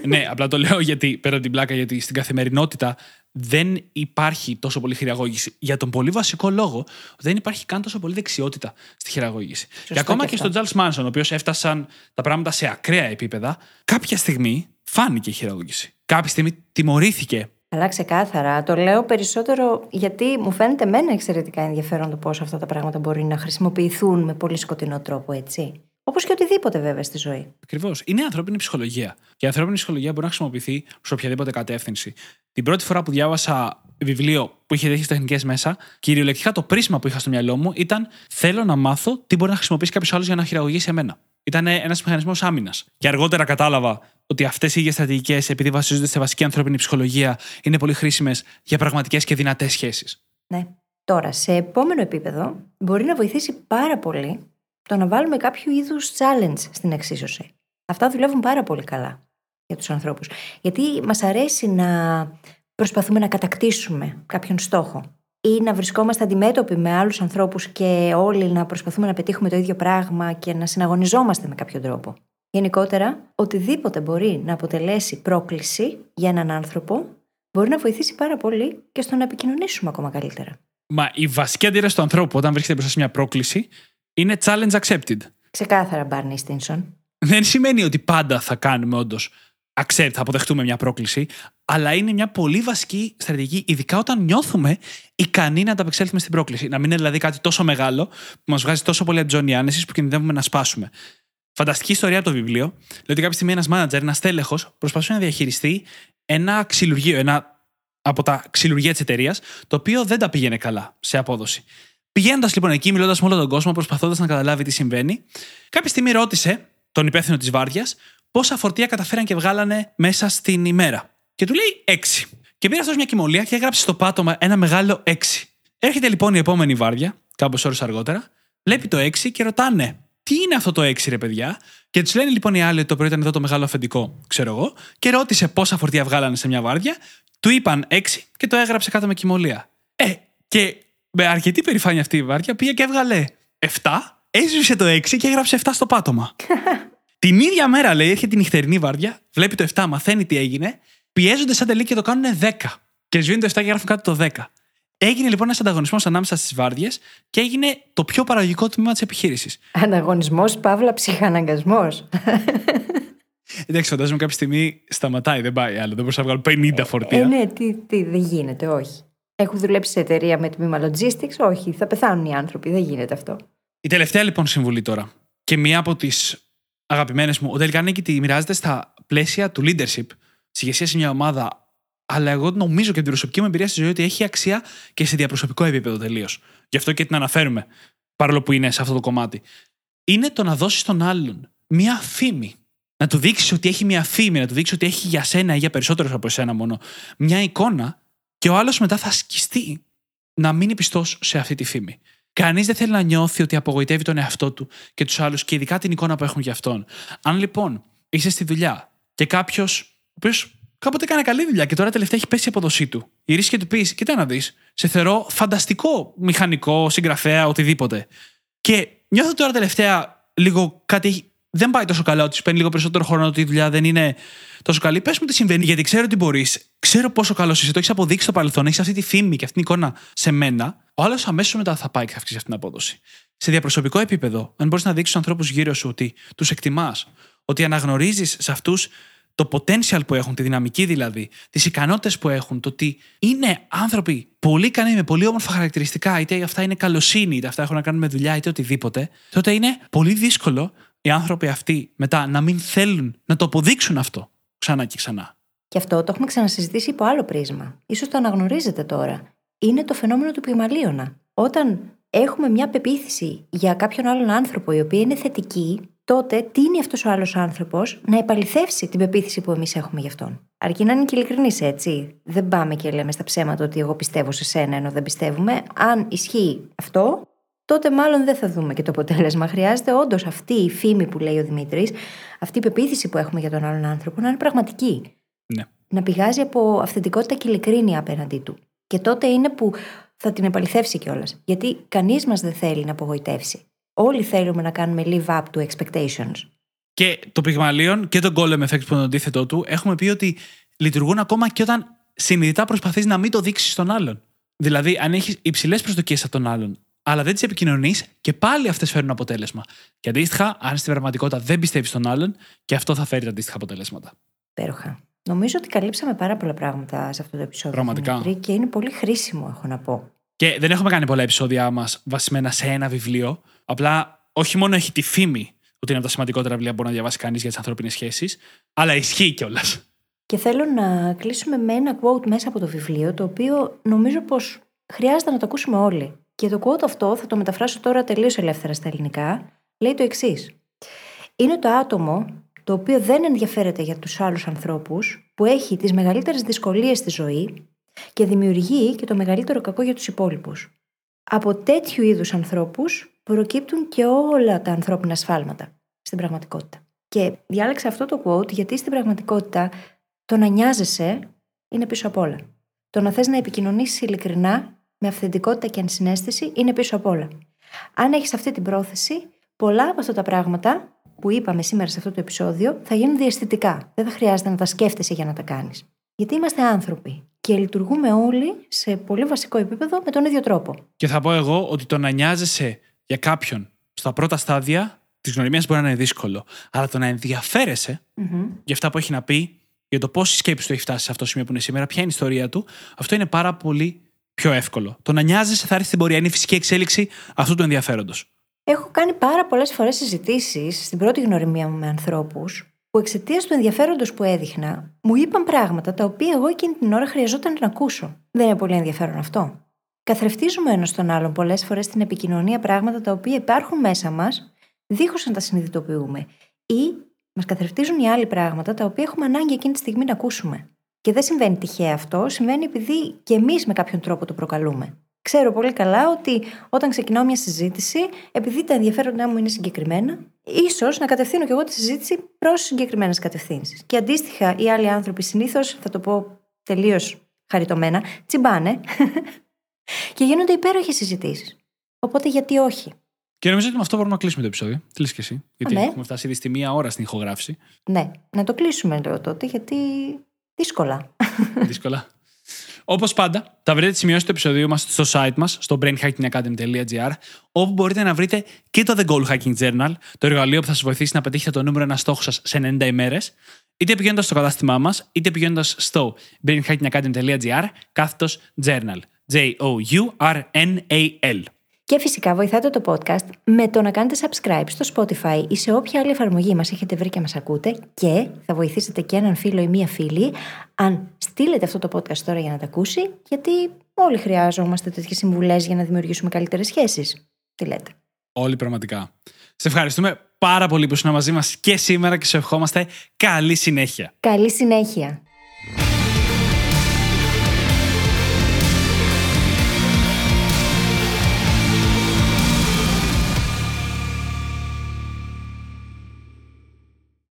ναι, απλά το λέω γιατί πέρα από την πλάκα, γιατί στην καθημερινότητα δεν υπάρχει τόσο πολύ χειραγώγηση. Για τον πολύ βασικό λόγο, ότι δεν υπάρχει καν τόσο πολύ δεξιότητα στη χειραγώγηση. και ακόμα και και, στον Charles Manson, ο οποίος έφτασαν τα πράγματα σε ακραία επίπεδα, κάποια στιγμή φάνηκε η χειραγώγηση. Κάποια στιγμή τιμωρήθηκε. Αλλά ξεκάθαρα. Το λέω περισσότερο γιατί μου φαίνεται εμένα εξαιρετικά ενδιαφέρον το πώς αυτά τα πράγματα μπορεί να χρησιμοποιηθούν με πολύ σκοτεινό τρόπο, έτσι. Όπως και οτιδήποτε βέβαια στη ζωή. Ακριβώς. Είναι ανθρώπινη ψυχολογία. Και η ανθρώπινη ψυχολογία μπορεί να χρησιμοποιηθεί σε οποιαδήποτε κατεύθυνση. Την πρώτη φορά που διάβασα βιβλίο που είχε τέτοιες τεχνικές μέσα, κυριολεκτικά το πρίσμα που είχα στο μυαλό μου ήταν Θέλω να μάθω τι μπορεί να χρησιμοποιήσει κάποιος άλλος για να χειραγωγήσει εμένα. Ήταν ένας μηχανισμός άμυνας. Και αργότερα κατάλαβα ότι αυτές οι ίδιες στρατηγικές, επειδή βασίζονται σε βασική ανθρώπινη ψυχολογία, είναι πολύ χρήσιμες για πραγματικές και δυνατές σχέσεις. Ναι. Τώρα, σε επόμενο επίπεδο, μπορεί να βοηθήσει πάρα πολύ το να βάλουμε κάποιο είδους challenge στην εξίσωση. Αυτά δουλεύουν πάρα πολύ καλά για τους ανθρώπους. Γιατί μας αρέσει να προσπαθούμε να κατακτήσουμε κάποιον στόχο ή να βρισκόμαστε αντιμέτωποι με άλλους ανθρώπους και όλοι να προσπαθούμε να πετύχουμε το ίδιο πράγμα και να συναγωνιζόμαστε με κάποιο τρόπο. Γενικότερα, οτιδήποτε μπορεί να αποτελέσει πρόκληση για έναν άνθρωπο μπορεί να βοηθήσει πάρα πολύ και στο να επικοινωνήσουμε ακόμα καλύτερα. Μα η βασική αντίδραση του ανθρώπου όταν βρίσκεται μπροστά σε μια πρόκληση είναι challenge accepted. Ξεκάθαρα, Μπάρνι Στίνσον. Δεν σημαίνει ότι πάντα θα κάνουμε όντως accept, θα αποδεχτούμε μια πρόκληση, αλλά είναι μια πολύ βασική στρατηγική, ειδικά όταν νιώθουμε ικανοί να ανταπεξέλθουμε στην πρόκληση. Να μην είναι δηλαδή κάτι τόσο μεγάλο που μας βγάζει τόσο πολύ ατζόνι άνεση που κινδυνεύουμε να σπάσουμε. Φανταστική ιστορία από το βιβλίο. Λέει ότι κάποια στιγμή ένας μάνατζερ, ένας τέλεχος, προσπαθούσε να διαχειριστεί ένα ξυλουργείο, ένα από τα ξυλουργεία της εταιρείας, το οποίο δεν τα πήγαινε καλά σε απόδοση. Πηγαίνοντας λοιπόν εκεί, μιλώντας με όλο τον κόσμο, προσπαθώντας να καταλάβει τι συμβαίνει, κάποια στιγμή ρώτησε τον υπεύθυνο της βάρδιας πόσα φορτία καταφέραν και βγάλανε μέσα στην ημέρα. Και του λέει 6. Και πήρε αυτός μια κοιμωλία και έγραψε στο πάτωμα ένα μεγάλο 6. Έρχεται λοιπόν η επόμενη βάρδια, κάπως ώρες αργότερα, βλέπει το 6 και ρωτάνε τι είναι αυτό το 6, ρε παιδιά; Και τους λένε λοιπόν οι άλλοι ότι το πρωί ήταν εδώ το μεγάλο αφεντικό, ξέρω εγώ, και ρώτησε πόσα φορτία βγάλανε σε μια βάρδια. Του είπαν 6 και το έγραψε κάτω με κοιμωλία. Ε, και με αρκετή περηφάνεια αυτή η βάρδια πήγε και έβγαλε 7, έσβησε το 6 και έγραψε 7 στο πάτωμα. την ίδια μέρα, λέει, έρχεται η νυχτερινή βάρδια, βλέπει το 7, μαθαίνει τι έγινε, πιέζονται σαν τελεί και το κάνουν 10. Και σβήνουν το 7 και γράφουν κάτω το 10. Έγινε λοιπόν ένας ανταγωνισμός ανάμεσα στις βάρδιες και έγινε το πιο παραγωγικό τμήμα της επιχείρησης. Ανταγωνισμός, παύλα, ψυχαναγκασμός. Εντάξει, φαντάζομαι κάποια στιγμή σταματάει, δεν πάει άλλο. Δεν μπορούσα να βγάλω 50 φορτία. Ε, ναι, τι, τι, δεν γίνεται, όχι. Έχω δουλέψει σε εταιρεία με τμήμα logistics, όχι, θα πεθάνουν οι άνθρωποι, δεν γίνεται αυτό. Η τελευταία λοιπόν συμβουλή τώρα. Και μία από τις αγαπημένες μου, ο Τελικανίκη τη μοιράζεται στα πλαίσια του leadership, τη ηγεσία σε μια ομάδα. Αλλά εγώ νομίζω και την προσωπική μου εμπειρία στη ζωή ότι έχει αξία και σε διαπροσωπικό επίπεδο τελείως. Γι' αυτό και την αναφέρουμε, παρόλο που είναι σε αυτό το κομμάτι. Είναι το να δώσεις στον άλλον μία φήμη. Να του δείξεις ότι έχει μία φήμη, να του δείξεις ότι έχει για σένα ή για περισσότερους από εσένα μόνο μια εικόνα και ο άλλος μετά θα σκιστεί να μείνει πιστός σε αυτή τη φήμη. Κανείς δεν θέλει να νιώθει ότι απογοητεύει τον εαυτό του και τους άλλους και ειδικά την εικόνα που έχουν για αυτόν. Αν λοιπόν είσαι στη δουλειά και κάποιος, ο οποίος κάποτε έκανε καλή δουλειά και τώρα τελευταία έχει πέσει η αποδοσή του, γυρίσει και του πεις: Κοίτα να δεις, σε θεωρώ φανταστικό μηχανικό, συγγραφέα, οτιδήποτε. Και νιώθω τώρα τελευταία λίγο κάτι δεν πάει τόσο καλά, ότι σου παίρνει λίγο περισσότερο χρόνο, ότι η δουλειά δεν είναι τόσο καλή. Πες μου τι συμβαίνει, γιατί ξέρω ότι μπορείς, ξέρω πόσο καλό είσαι, το έχεις αποδείξει στο παρελθόν, έχεις αυτή τη φήμη και αυτή την εικόνα σε μένα. Ο άλλος αμέσως μετά θα πάει και θα αυξήσει αυτή την απόδοση. Σε διαπροσωπικό επίπεδο, αν μπορείς να δείξεις στους ανθρώπους γύρω σου ότι τους εκτιμάς, ότι αναγνωρίζεις σε αυτούς το potential που έχουν, τη δυναμική δηλαδή, τις ικανότητες που έχουν, το ότι είναι άνθρωποι πολύ ικανοί με πολύ όμορφα χαρακτηριστικά, είτε αυτά είναι καλοσύνη, είτε αυτά έχουν να κάνουν με δουλειά, είτε οτιδήποτε, τότε είναι πολύ δύσκολο οι άνθρωποι αυτοί μετά να μην θέλουν να το αποδείξουν αυτό ξανά και ξανά. Και αυτό το έχουμε ξανασυζητήσει υπό άλλο πρίσμα. σω το αναγνωρίζετε τώρα. Είναι το φαινόμενο του πυγμαλίωνα. Όταν έχουμε μια πεποίθηση για κάποιον άλλον άνθρωπο η οποία είναι θετική, τότε τίνει αυτός ο άλλος άνθρωπος να επαληθεύσει την πεποίθηση που εμείς έχουμε γι' αυτόν. Αρκεί να είναι και ειλικρινής, έτσι. Δεν πάμε και λέμε στα ψέματα ότι εγώ πιστεύω σε σένα ενώ δεν πιστεύουμε. Αν ισχύει αυτό, τότε μάλλον δεν θα δούμε και το αποτέλεσμα. Χρειάζεται όντως αυτή η φήμη που λέει ο Δημήτρης, αυτή η πεποίθηση που έχουμε για τον άλλον άνθρωπο να είναι πραγματική. Ναι. Να πηγάζει από αυθεντικότητα και ειλικρίνεια απέναντί του. Και τότε είναι που θα την επαληθεύσει κιόλας. Γιατί κανείς μας δεν θέλει να απογοητεύσει. Όλοι θέλουμε να κάνουμε live up to expectations. Και το πυγμαλίον και το golem effect που είναι το αντίθετό του, έχουμε πει ότι λειτουργούν ακόμα και όταν συνειδητά προσπαθείς να μην το δείξεις στον άλλον. Δηλαδή, αν έχεις υψηλές προσδοκίες από τον άλλον, αλλά δεν τις επικοινωνείς και πάλι αυτές φέρνουν αποτέλεσμα. Και αντίστοιχα, αν στην πραγματικότητα δεν πιστεύεις στον άλλον, και αυτό θα φέρει τα αντίστοιχα αποτελέσματα. Υπέροχα. Νομίζω ότι καλύψαμε πάρα πολλά πράγματα σε αυτό το επεισόδιο. Πραγματικά. και είναι πολύ χρήσιμο, έχω να πω. Και δεν έχουμε κάνει πολλά επεισόδια μας βασισμένα σε ένα βιβλίο. Απλά όχι μόνο έχει τη φήμη ότι είναι από τα σημαντικότερα βιβλία που μπορεί να διαβάσει κανείς για τις ανθρώπινες σχέσεις, αλλά ισχύει κιόλας. Και θέλω να κλείσουμε με ένα quote μέσα από το βιβλίο, το οποίο νομίζω πως χρειάζεται να το ακούσουμε όλοι. Και το quote αυτό θα το μεταφράσω τώρα τελείως ελεύθερα στα ελληνικά. Λέει το εξής. Είναι το άτομο το οποίο δεν ενδιαφέρεται για τους άλλους ανθρώπους, που έχει τις μεγαλύτερες δυσκολίες στη ζωή και δημιουργεί και το μεγαλύτερο κακό για τους υπόλοιπους. Από τέτοιου είδους ανθρώπους προκύπτουν και όλα τα ανθρώπινα σφάλματα στην πραγματικότητα. Και διάλεξα αυτό το quote γιατί στην πραγματικότητα το να νοιάζεσαι είναι πίσω απ' όλα. Το να θες να επικοινωνήσεις ειλικρινά με αυθεντικότητα και ενσυναίσθηση είναι πίσω απ' όλα. Αν έχεις αυτή την πρόθεση, πολλά από αυτά τα πράγματα που είπαμε σήμερα σε αυτό το επεισόδιο θα γίνουν διαστητικά. Δεν θα χρειάζεται να τα σκέφτεσαι για να τα κάνεις. Γιατί είμαστε άνθρωποι και λειτουργούμε όλοι σε πολύ βασικό επίπεδο με τον ίδιο τρόπο. Και θα πω εγώ ότι το να νοιάζεσαι για κάποιον στα πρώτα στάδια της γνωριμίας μπορεί να είναι δύσκολο. Αλλά το να ενδιαφέρεσαι για αυτά που έχει να πει, για το πώ η σκέψη του έχει φτάσει σε αυτό το σημείο που είναι σήμερα, ποια είναι η ιστορία του, αυτό είναι πάρα πολύ πιο εύκολο. Το να νοιάζεσαι θα έρθει στην πορεία. Είναι η φυσική εξέλιξη αυτού του ενδιαφέροντος. Έχω κάνει πάρα πολλές φορές συζητήσεις στην πρώτη γνωριμία μου με ανθρώπους που εξαιτίας του ενδιαφέροντος που έδειχνα μου είπαν πράγματα τα οποία εγώ εκείνη την ώρα χρειαζόταν να ακούσω. Δεν είναι πολύ ενδιαφέρον αυτό. Καθρεφτίζουμε ένας τον άλλον πολλές φορές στην επικοινωνία πράγματα τα οποία υπάρχουν μέσα μας, δίχως να τα συνειδητοποιούμε. Ή μας καθρεφτίζουν οι άλλοι πράγματα τα οποία έχουμε ανάγκη εκείνη τη στιγμή να ακούσουμε. Και δεν συμβαίνει τυχαία αυτό, συμβαίνει επειδή και εμείς με κάποιον τρόπο το προκαλούμε. Ξέρω πολύ καλά ότι όταν ξεκινάω μια συζήτηση, επειδή τα ενδιαφέροντά μου είναι συγκεκριμένα, ίσως να κατευθύνω και εγώ τη συζήτηση προς συγκεκριμένες κατευθύνσεις. Και αντίστοιχα, οι άλλοι άνθρωποι συνήθως, θα το πω τελείως χαριτωμένα, τσιμπάνε και γίνονται υπέροχες συζητήσεις. Οπότε γιατί όχι; Και νομίζω ότι με αυτό μπορούμε να κλείσουμε το επεισόδιο. Τι και εσύ; Γιατί ναι. έχουμε φτάσει ήδη στη μία ώρα στην ηχογράφηση. Ναι, να το κλείσουμε τότε, γιατί δύσκολα. Δύσκολα. Όπως πάντα, θα βρείτε τις σημειώσεις του επεισοδίου μας στο site μας, στο brainhackingacademy.gr, όπου μπορείτε να βρείτε και το The Goal Hacking Journal, το εργαλείο που θα σας βοηθήσει να πετύχετε το νούμερο ένα στόχο σας σε 90 ημέρες, είτε πηγαίνοντας στο κατάστημά μας, είτε πηγαίνοντας στο brainhackingacademy.gr, κάθετος journal. J-O-U-R-N-A-L. Και φυσικά βοηθάτε το podcast με το να κάνετε subscribe στο Spotify ή σε όποια άλλη εφαρμογή μας έχετε βρει και μας ακούτε και θα βοηθήσετε και έναν φίλο ή μία φίλη αν στείλετε αυτό το podcast τώρα για να τα ακούσει γιατί όλοι χρειάζομαστε τέτοιες συμβουλές για να δημιουργήσουμε καλύτερες σχέσεις. Τι λέτε; Όλοι πραγματικά. Σε ευχαριστούμε πάρα πολύ που ήσουν μαζί μας και σήμερα και σε ευχόμαστε καλή συνέχεια. Καλή συνέχεια.